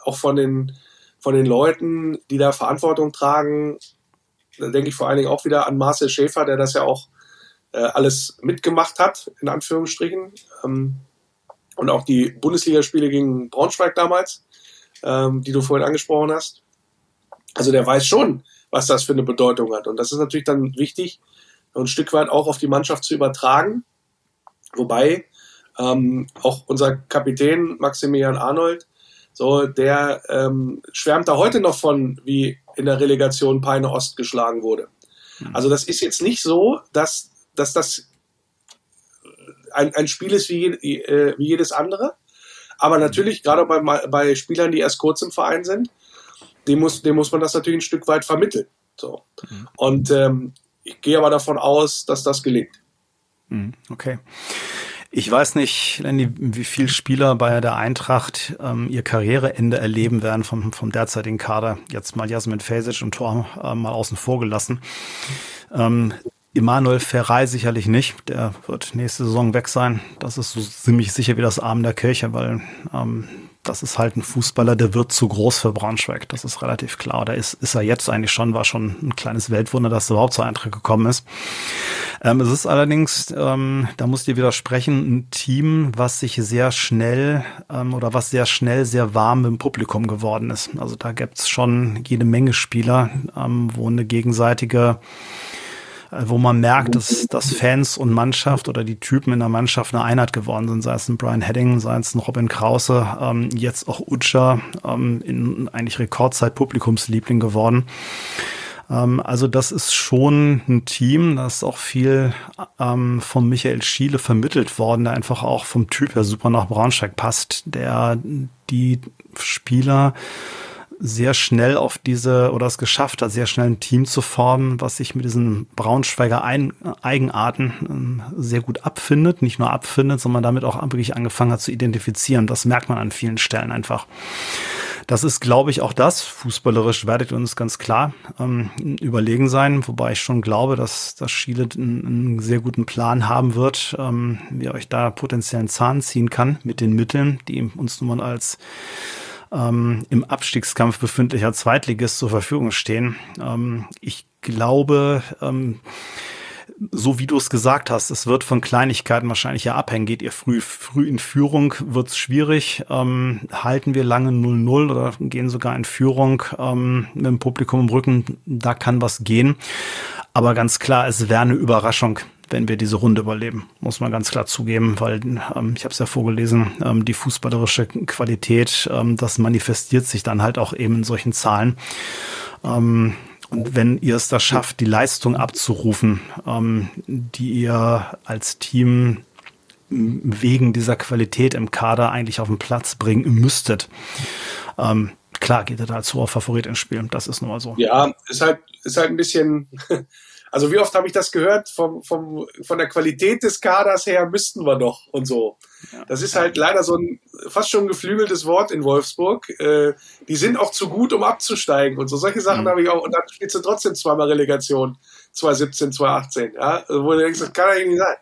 auch von den, von den Leuten, die da Verantwortung tragen, da denke ich vor allen Dingen auch wieder an Marcel Schäfer, der das ja auch äh, alles mitgemacht hat, in Anführungsstrichen. Ähm, und auch die Bundesligaspiele gegen Braunschweig damals, ähm, die du vorhin angesprochen hast. Also der weiß schon, was das für eine Bedeutung hat. Und das ist natürlich dann wichtig, ein Stück weit auch auf die Mannschaft zu übertragen. Wobei ähm, auch unser Kapitän Maximilian Arnold, so der ähm, schwärmt da heute noch von, wie in der Relegation Peine Ost geschlagen wurde. Mhm. Also das ist jetzt nicht so, dass, dass das ein, ein Spiel ist wie, äh, wie jedes andere. Aber natürlich, gerade bei, bei Spielern, die erst kurz im Verein sind, dem muss, dem muss man das natürlich ein Stück weit vermitteln. So. Mhm. Und ähm, ich gehe aber davon aus, dass das gelingt. Mhm, okay. Ich weiß nicht, Lenny, wie viele Spieler bei der Eintracht ähm, ihr Karriereende erleben werden vom, vom derzeitigen Kader. Jetzt mal Jasmin Fesic und Tor äh, mal außen vor gelassen. Ähm, Emanuel Ferrei sicherlich nicht. Der wird nächste Saison weg sein. Das ist so ziemlich sicher wie das Arm der Kirche, weil ähm, das ist halt ein Fußballer, der wird zu groß für Braunschweig. Das ist relativ klar. Da ist, ist er jetzt eigentlich schon, war schon ein kleines Weltwunder, dass er überhaupt zur Eintracht gekommen ist. Ähm, es ist allerdings, ähm, da muss ich dir widersprechen, ein Team, was sich sehr schnell ähm, oder was sehr schnell sehr warm im Publikum geworden ist. Also da gibt es schon jede Menge Spieler, ähm, wo eine gegenseitige wo man merkt, dass, dass Fans und Mannschaft oder die Typen in der Mannschaft eine Einheit geworden sind, sei es ein Brian Hedding, sei es ein Robin Krause, ähm, jetzt auch Utscher, ähm, in eigentlich Rekordzeit Publikumsliebling geworden. Ähm, also das ist schon ein Team, das auch viel ähm, von Michael Schiele vermittelt worden, der einfach auch vom Typ her super nach Braunschweig passt, der die Spieler sehr schnell auf diese oder es geschafft hat, sehr schnell ein Team zu formen, was sich mit diesen Braunschweiger Ein Eigenarten ähm, sehr gut abfindet, nicht nur abfindet, sondern damit auch wirklich angefangen hat zu identifizieren. Das merkt man an vielen Stellen einfach. Das ist, glaube ich, auch das. Fußballerisch werdet ihr uns ganz klar ähm, überlegen sein, wobei ich schon glaube, dass, dass Schiele einen, einen sehr guten Plan haben wird, ähm, wie er euch da potenziellen Zahn ziehen kann mit den Mitteln, die uns nun mal als ähm, im Abstiegskampf befindlicher Zweitligist zur Verfügung stehen. Ähm, ich glaube, ähm, so wie du es gesagt hast, es wird von Kleinigkeiten wahrscheinlich ja abhängen. Geht ihr früh, früh in Führung, wird es schwierig. Ähm, halten wir lange 0-0 oder gehen sogar in Führung ähm, mit dem Publikum im Rücken, da kann was gehen. Aber ganz klar, es wäre eine Überraschung, wenn wir diese Runde überleben, muss man ganz klar zugeben, weil ähm, ich habe es ja vorgelesen, ähm, die fußballerische Qualität, ähm, das manifestiert sich dann halt auch eben in solchen Zahlen. Ähm, und wenn ihr es da schafft, die Leistung abzurufen, ähm, die ihr als Team wegen dieser Qualität im Kader eigentlich auf den Platz bringen müsstet, ähm, klar geht er da als hoher Favorit ins Spiel. Das ist nun mal so. Ja, ist halt, ist halt ein bisschen Also wie oft habe ich das gehört, vom, vom, von der Qualität des Kaders her müssten wir doch und so. Das ist halt leider so ein fast schon geflügeltes Wort in Wolfsburg. Äh, die sind auch zu gut, um abzusteigen und so. Solche Sachen mhm. habe ich auch. Und dann spielst du trotzdem zweimal Relegation, 2017, 2018. Ja? Wo du denkst, das kann ja irgendwie sein.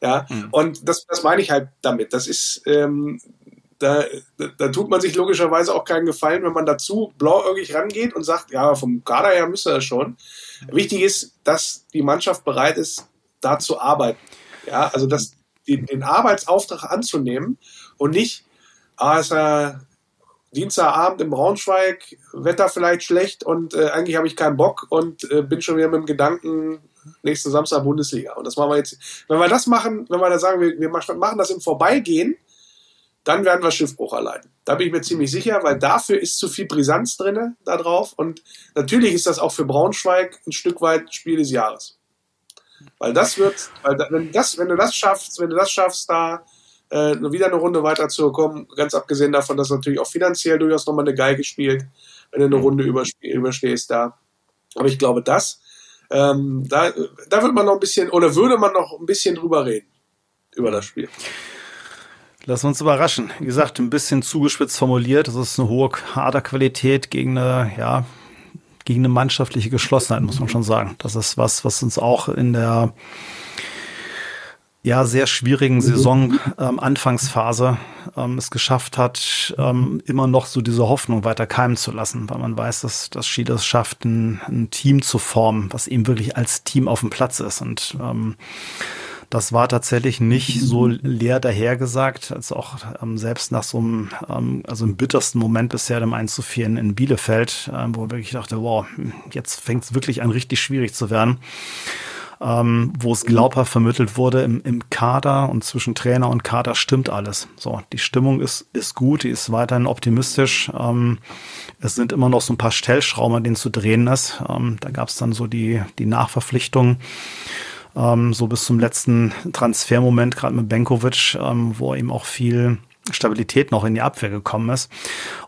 Ja, mhm. und das, das meine ich halt damit. Das ist, ähm, da, da tut man sich logischerweise auch keinen Gefallen, wenn man dazu blauäugig rangeht und sagt, ja, vom Kader her müsste er schon. Wichtig ist, dass die Mannschaft bereit ist, da zu arbeiten. Ja, also das, den, den Arbeitsauftrag anzunehmen und nicht, ah, ist ja Dienstagabend im Braunschweig, Wetter vielleicht schlecht und äh, eigentlich habe ich keinen Bock und äh, bin schon wieder mit dem Gedanken, nächsten Samstag Bundesliga. Und das machen wir jetzt. Wenn wir das machen, wenn wir da sagen, wir, wir machen das im Vorbeigehen, dann werden wir Schiffbruch erleiden. Da bin ich mir ziemlich sicher, weil dafür ist zu viel Brisanz drinne da drauf. Und natürlich ist das auch für Braunschweig ein Stück weit Spiel des Jahres. Weil das wird, weil wenn, das, wenn du das schaffst, wenn du das schaffst, da äh, wieder eine Runde weiterzukommen, ganz abgesehen davon, dass natürlich auch finanziell durchaus nochmal eine Geige spielt, wenn du eine Runde überstehst da. Aber ich glaube, das, ähm, da, da wird man noch ein bisschen, oder würde man noch ein bisschen drüber reden, über das Spiel. Wir uns überraschen. Wie gesagt, ein bisschen zugespitzt formuliert. Das ist eine hohe Kaderqualität gegen eine, ja, gegen eine mannschaftliche Geschlossenheit, muss man schon sagen. Das ist was, was uns auch in der ja sehr schwierigen Saison ähm, Anfangsphase ähm, es geschafft hat, ähm, immer noch so diese Hoffnung weiter keimen zu lassen, weil man weiß, dass dass Schiele es schafft, ein, ein Team zu formen, was eben wirklich als Team auf dem Platz ist und ähm, das war tatsächlich nicht so leer dahergesagt, als auch ähm, selbst nach so einem, ähm, also im bittersten Moment bisher dem 1 zu 4 in, in Bielefeld, ähm, wo ich dachte, wow, jetzt fängt es wirklich an, richtig schwierig zu werden. Ähm, wo es glaubhaft vermittelt wurde, im, im Kader und zwischen Trainer und Kader stimmt alles. So, die Stimmung ist, ist gut, die ist weiterhin optimistisch. Ähm, es sind immer noch so ein paar Stellschrauben, an denen zu drehen ist. Ähm, da gab es dann so die, die Nachverpflichtung ähm, so bis zum letzten Transfermoment, gerade mit Benkovic, ähm, wo eben auch viel Stabilität noch in die Abwehr gekommen ist.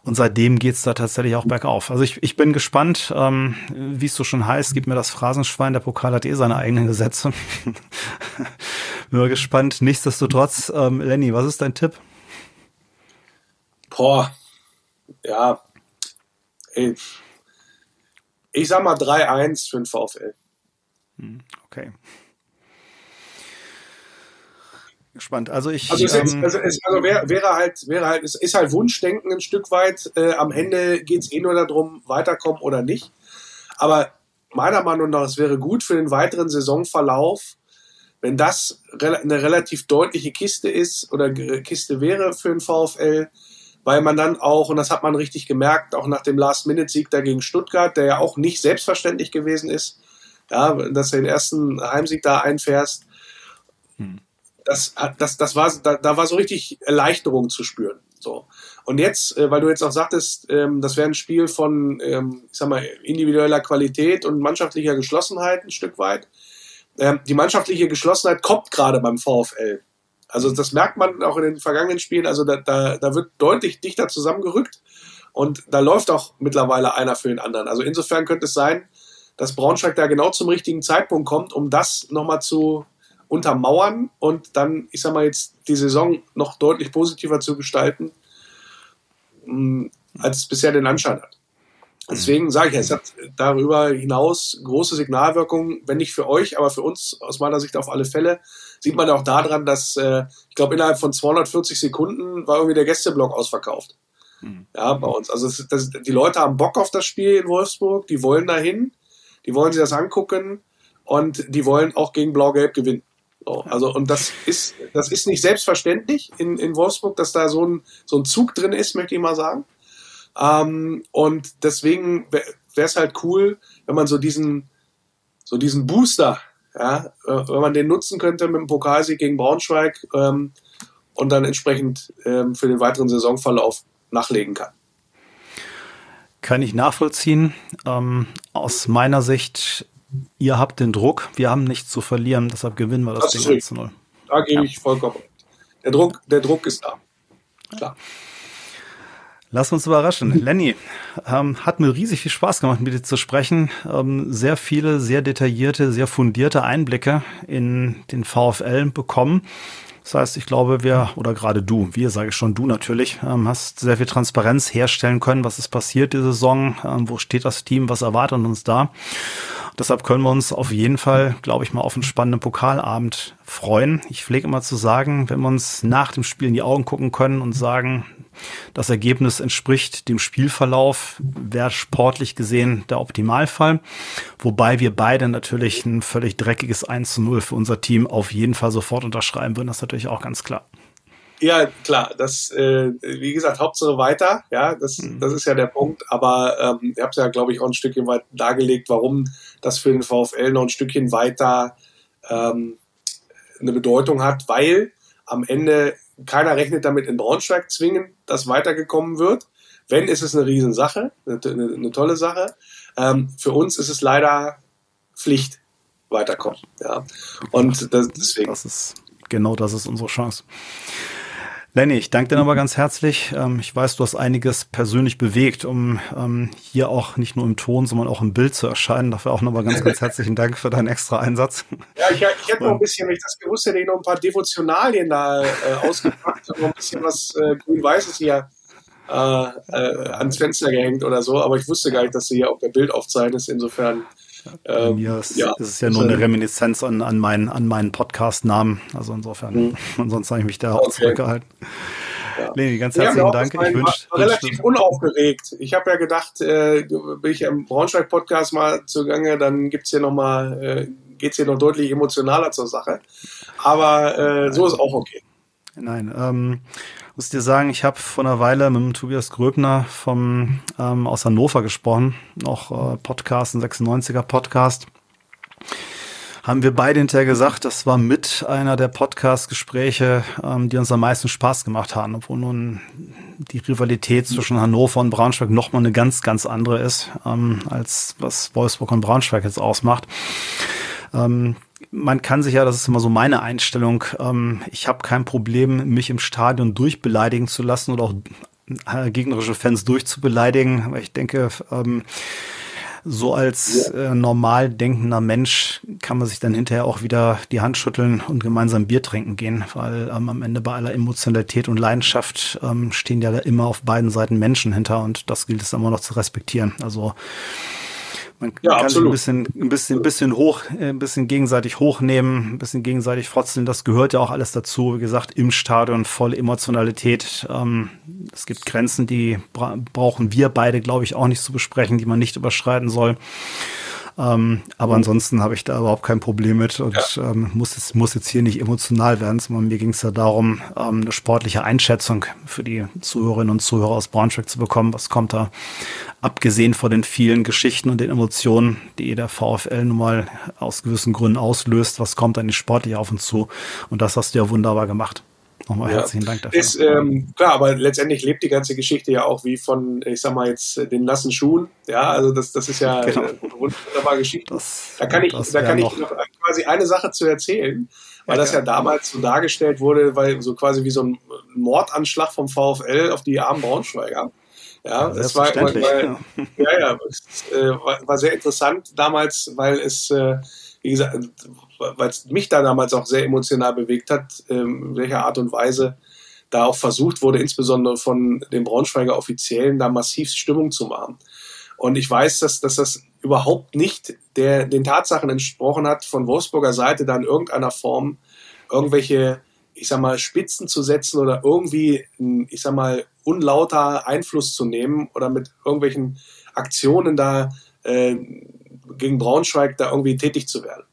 Und seitdem geht's da tatsächlich auch bergauf. Also ich, ich bin gespannt, ähm, wie es so schon heißt, gibt mir das Phrasenschwein, der Pokal hat eh seine eigenen Gesetze. bin mal gespannt. Nichtsdestotrotz, ähm, Lenny, was ist dein Tipp? Boah, ja, ich, ich sag mal 3-1 für den VfL. Hm, okay gespannt. Also ich. Also, es, ähm, also, es, also wäre, wäre halt, wäre halt, es ist halt Wunschdenken ein Stück weit. Äh, am Ende geht es eh nur darum, weiterkommen oder nicht. Aber meiner Meinung nach, es wäre gut für den weiteren Saisonverlauf, wenn das eine relativ deutliche Kiste ist oder Kiste wäre für den VfL, weil man dann auch, und das hat man richtig gemerkt, auch nach dem Last-Minute-Sieg dagegen Stuttgart, der ja auch nicht selbstverständlich gewesen ist, ja, dass du den ersten Heimsieg da einfährst. Hm. Das, das, das war, da, da war so richtig Erleichterung zu spüren. So. Und jetzt, äh, weil du jetzt auch sagtest, ähm, das wäre ein Spiel von, ähm, ich sag mal, individueller Qualität und mannschaftlicher Geschlossenheit ein Stück weit. Ähm, die mannschaftliche Geschlossenheit kommt gerade beim VfL. Also das merkt man auch in den vergangenen Spielen. Also da, da, da wird deutlich dichter zusammengerückt und da läuft auch mittlerweile einer für den anderen. Also insofern könnte es sein, dass Braunschweig da genau zum richtigen Zeitpunkt kommt, um das nochmal zu untermauern und dann, ich sag mal jetzt, die Saison noch deutlich positiver zu gestalten als es bisher den Anschein hat. Deswegen sage ich ja, es hat darüber hinaus große Signalwirkung, wenn nicht für euch, aber für uns aus meiner Sicht auf alle Fälle. Sieht man auch daran, dass äh, ich glaube, innerhalb von 240 Sekunden war irgendwie der Gästeblock ausverkauft. Mhm. Ja, bei uns. Also das, das, die Leute haben Bock auf das Spiel in Wolfsburg, die wollen dahin, die wollen sich das angucken und die wollen auch gegen Blau-Gelb gewinnen. So, also, und das ist, das ist nicht selbstverständlich in, in Wolfsburg, dass da so ein, so ein Zug drin ist, möchte ich mal sagen. Ähm, und deswegen wäre es halt cool, wenn man so diesen, so diesen Booster, ja, wenn man den nutzen könnte mit dem Pokalsieg gegen Braunschweig ähm, und dann entsprechend ähm, für den weiteren Saisonverlauf nachlegen kann. Kann ich nachvollziehen. Ähm, aus meiner Sicht ihr habt den Druck, wir haben nichts zu verlieren, deshalb gewinnen wir das, das Ding 1 zu 0. Da gebe ja. ich vollkommen Der Druck, der Druck ist da. Klar. Lass uns überraschen. Lenny, ähm, hat mir riesig viel Spaß gemacht, mit dir zu sprechen. Ähm, sehr viele, sehr detaillierte, sehr fundierte Einblicke in den VfL bekommen. Das heißt, ich glaube, wir, oder gerade du, wir sage ich schon, du natürlich, ähm, hast sehr viel Transparenz herstellen können, was ist passiert die Saison, ähm, wo steht das Team, was erwartet uns da. Deshalb können wir uns auf jeden Fall, glaube ich mal, auf einen spannenden Pokalabend freuen. Ich pflege immer zu sagen, wenn wir uns nach dem Spiel in die Augen gucken können und sagen, das Ergebnis entspricht dem Spielverlauf, wäre sportlich gesehen der Optimalfall. Wobei wir beide natürlich ein völlig dreckiges 1 zu 0 für unser Team auf jeden Fall sofort unterschreiben würden. Das ist natürlich auch ganz klar. Ja, klar, das, äh, wie gesagt, Hauptsache weiter, ja, das, mhm. das ist ja der Punkt, aber ähm, ihr habt ja, glaube ich, auch ein Stückchen weit dargelegt, warum das für den VfL noch ein Stückchen weiter ähm, eine Bedeutung hat, weil am Ende keiner rechnet damit in Braunschweig zwingend, dass weitergekommen wird. Wenn, ist es eine Riesensache, eine, eine, eine tolle Sache. Ähm, für uns ist es leider Pflicht, weiterkommen. Ja. Und das, deswegen. Das ist, genau das ist unsere Chance. Lenny, ich danke dir nochmal ganz herzlich. Ähm, ich weiß, du hast einiges persönlich bewegt, um ähm, hier auch nicht nur im Ton, sondern auch im Bild zu erscheinen. Dafür auch nochmal ganz, ganz herzlichen Dank für deinen extra Einsatz. Ja, ich, ich hätte noch ein bisschen, wenn ich das gewusst hätte, ich noch ein paar Devotionalien da äh, ausgepackt und noch ein bisschen was äh, grün-weißes hier äh, äh, ans Fenster gehängt oder so. Aber ich wusste gar nicht, dass du hier auch der Bild aufzeichnest. Insofern bei ähm, mir ist, ja, ist es ja nur eine Reminiszenz an, an, meinen, an meinen Podcast-Namen. Also insofern, mhm. ansonsten habe ich mich da auch okay. zurückgehalten. Ja. Leni, ganz herzlichen Dank. Ich wünsche relativ unaufgeregt. Ich habe ja gedacht, äh, bin ich im Braunschweig-Podcast mal zugange, dann gibt's hier noch mal, äh, geht's hier noch deutlich emotionaler zur Sache. Aber äh, so ist auch okay. Nein, ähm, muss dir sagen, ich habe vor einer Weile mit dem Tobias Gröbner vom ähm, aus Hannover gesprochen, noch äh, Podcast, ein 96er Podcast. Haben wir beide hinterher gesagt, das war mit einer der Podcast-Gespräche, ähm, die uns am meisten Spaß gemacht haben, obwohl nun die Rivalität zwischen Hannover und Braunschweig nochmal eine ganz, ganz andere ist, ähm, als was Wolfsburg und Braunschweig jetzt ausmacht. Ähm, man kann sich ja, das ist immer so meine Einstellung, ähm, ich habe kein Problem, mich im Stadion durchbeleidigen zu lassen oder auch äh, gegnerische Fans durchzubeleidigen. Aber ich denke, ähm, so als äh, normal denkender Mensch kann man sich dann hinterher auch wieder die Hand schütteln und gemeinsam Bier trinken gehen, weil ähm, am Ende bei aller Emotionalität und Leidenschaft ähm, stehen ja da immer auf beiden Seiten Menschen hinter und das gilt es immer noch zu respektieren. Also man ja, kann absolut. sich ein bisschen, ein bisschen, ein bisschen hoch, äh, ein bisschen gegenseitig hochnehmen, ein bisschen gegenseitig frotzeln. Das gehört ja auch alles dazu. Wie gesagt, im Stadion volle Emotionalität. Ähm, es gibt Grenzen, die bra brauchen wir beide, glaube ich, auch nicht zu besprechen, die man nicht überschreiten soll. Ähm, aber mhm. ansonsten habe ich da überhaupt kein Problem mit und ja. ähm, muss, es, muss jetzt hier nicht emotional werden, sondern mir ging es ja darum, ähm, eine sportliche Einschätzung für die Zuhörerinnen und Zuhörer aus Braunschweig zu bekommen. Was kommt da, abgesehen von den vielen Geschichten und den Emotionen, die der VfL nun mal aus gewissen Gründen auslöst, was kommt dann die sportlich auf uns zu? Und das hast du ja wunderbar gemacht. Nochmal ja. herzlichen Dank dafür. Ist, ähm, klar, aber letztendlich lebt die ganze Geschichte ja auch wie von, ich sag mal jetzt, den nassen Schuhen. Ja, also das, das ist ja genau. eine wunderbare Geschichte. Das, da kann ich, da kann ich noch quasi eine Sache zu erzählen, weil ja, das ja damals so dargestellt wurde, weil so quasi wie so ein Mordanschlag vom VfL auf die armen Braunschweiger. Ja, das war, weil, ja, ja, es, äh, war, war, sehr interessant damals, weil es, äh, wie gesagt, weil es mich da damals auch sehr emotional bewegt hat, ähm, in welcher Art und Weise da auch versucht wurde, insbesondere von den Braunschweiger Offiziellen, da massiv Stimmung zu machen. Und ich weiß, dass, dass das überhaupt nicht der, den Tatsachen entsprochen hat, von Wolfsburger Seite da in irgendeiner Form irgendwelche, ich sag mal, Spitzen zu setzen oder irgendwie, ich sag mal, unlauter Einfluss zu nehmen oder mit irgendwelchen Aktionen da äh, gegen Braunschweig da irgendwie tätig zu werden.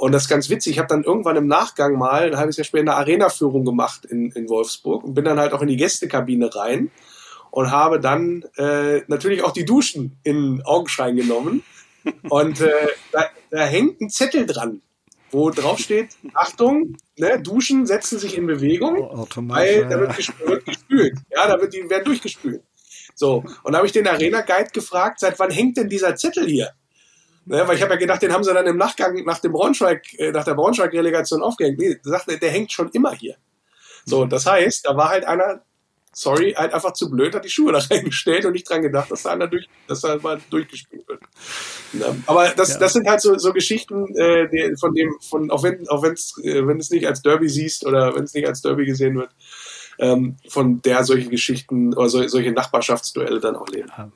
Und das ist ganz witzig. Ich habe dann irgendwann im Nachgang mal ein halbes Jahr später eine Arena-Führung gemacht in, in Wolfsburg und bin dann halt auch in die Gästekabine rein und habe dann äh, natürlich auch die Duschen in Augenschein genommen. Und äh, da, da hängt ein Zettel dran, wo drauf steht, Achtung, ne, Duschen setzen sich in Bewegung, oh, weil da wird, wird gespült. Ja, da wird die werden durchgespült. So, und da habe ich den Arena-Guide gefragt, seit wann hängt denn dieser Zettel hier? Ne, weil ich habe ja gedacht, den haben sie dann im Nachgang nach dem Braunschweig, äh, nach der Braunschweig-Relegation aufgehängt. Nee, sagte, der hängt schon immer hier. So, das heißt, da war halt einer, sorry, halt einfach zu blöd, hat die Schuhe da reingestellt und nicht dran gedacht, dass da einer durch, dass da mal durchgespielt wird. Aber das, ja. das sind halt so, so Geschichten, äh, die, von dem, von, auch wenn, auch wenn's, äh, wenn es nicht als Derby siehst oder wenn es nicht als Derby gesehen wird, ähm, von der solche Geschichten oder so, solche Nachbarschaftsduelle dann auch leben. Ja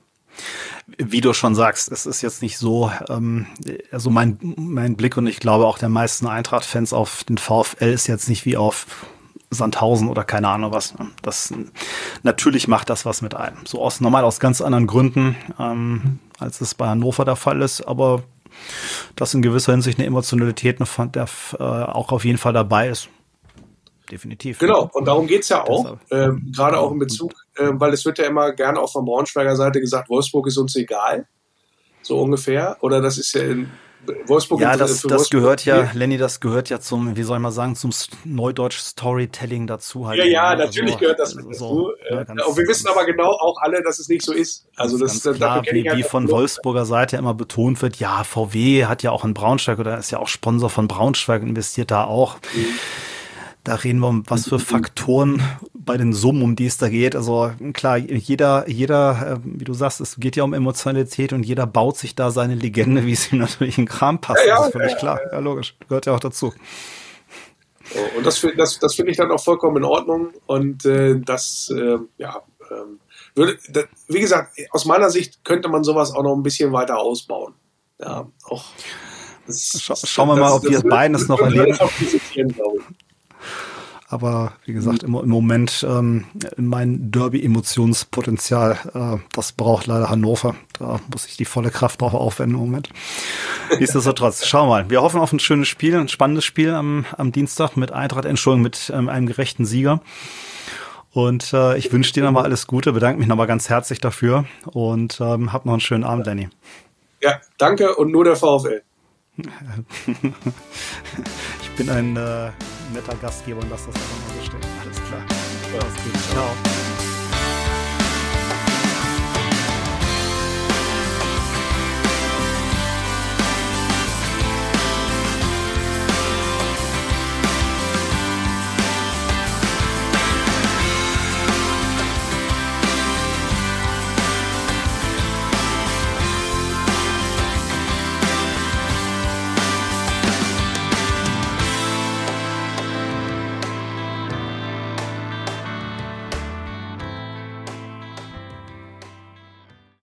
wie du schon sagst, es ist jetzt nicht so, ähm, also mein, mein Blick und ich glaube auch der meisten Eintracht-Fans auf den VfL ist jetzt nicht wie auf Sandhausen oder keine Ahnung was. Das natürlich macht das was mit einem. So aus normal aus ganz anderen Gründen, ähm, als es bei Hannover der Fall ist, aber dass in gewisser Hinsicht eine Emotionalität der äh, auch auf jeden Fall dabei ist definitiv. Genau, und darum geht es ja auch, äh, gerade auch in Bezug, äh, weil es wird ja immer gerne auch von Braunschweiger Seite gesagt, Wolfsburg ist uns egal, so ungefähr. Oder das ist ja in Wolfsburg. Ja, das, das gehört ja, Lenny, das gehört ja zum, wie soll ich mal sagen, zum Neudeutsch Storytelling dazu halt. Ja, ja, also, natürlich gehört das mit dazu. ja, äh, und wir wissen aber genau auch alle, dass es nicht so ist. Also das ist klar, wie, wie von Wolfsburger Seite immer betont wird, ja, VW hat ja auch in Braunschweig oder ist ja auch Sponsor von Braunschweig, investiert da auch. Mhm da reden wir um was für Faktoren bei den Summen, um die es da geht. Also klar, jeder, jeder, äh, wie du sagst, es geht ja um Emotionalität und jeder baut sich da seine Legende, wie es ihm natürlich in Kram passt. Ja, ja, das ist völlig ja, klar. Ja, logisch. Gehört ja auch dazu. Und das, das, das finde ich dann auch vollkommen in Ordnung. Und äh, das, äh, ja, äh, würde, das, wie gesagt, aus meiner Sicht könnte man sowas auch noch ein bisschen weiter ausbauen. Ja, auch. Das, Scha schauen wir mal, ob wir beiden es noch erleben. Aber wie gesagt, im, im Moment ähm, mein Derby-Emotionspotenzial, äh, das braucht leider Hannover. Da muss ich die volle Kraft drauf aufwenden im Moment. Nichtsdestotrotz, schau mal. Wir hoffen auf ein schönes Spiel, ein spannendes Spiel am, am Dienstag mit Eintracht, Entschuldigung, mit ähm, einem gerechten Sieger. Und äh, ich wünsche dir nochmal alles Gute, bedanke mich nochmal ganz herzlich dafür und ähm, hab noch einen schönen Abend, Danny. Ja, danke und nur der VfL. ich bin ein äh, netter Gastgeber und lass das einfach mal so stehen. Alles klar. Alles gut. Ciao.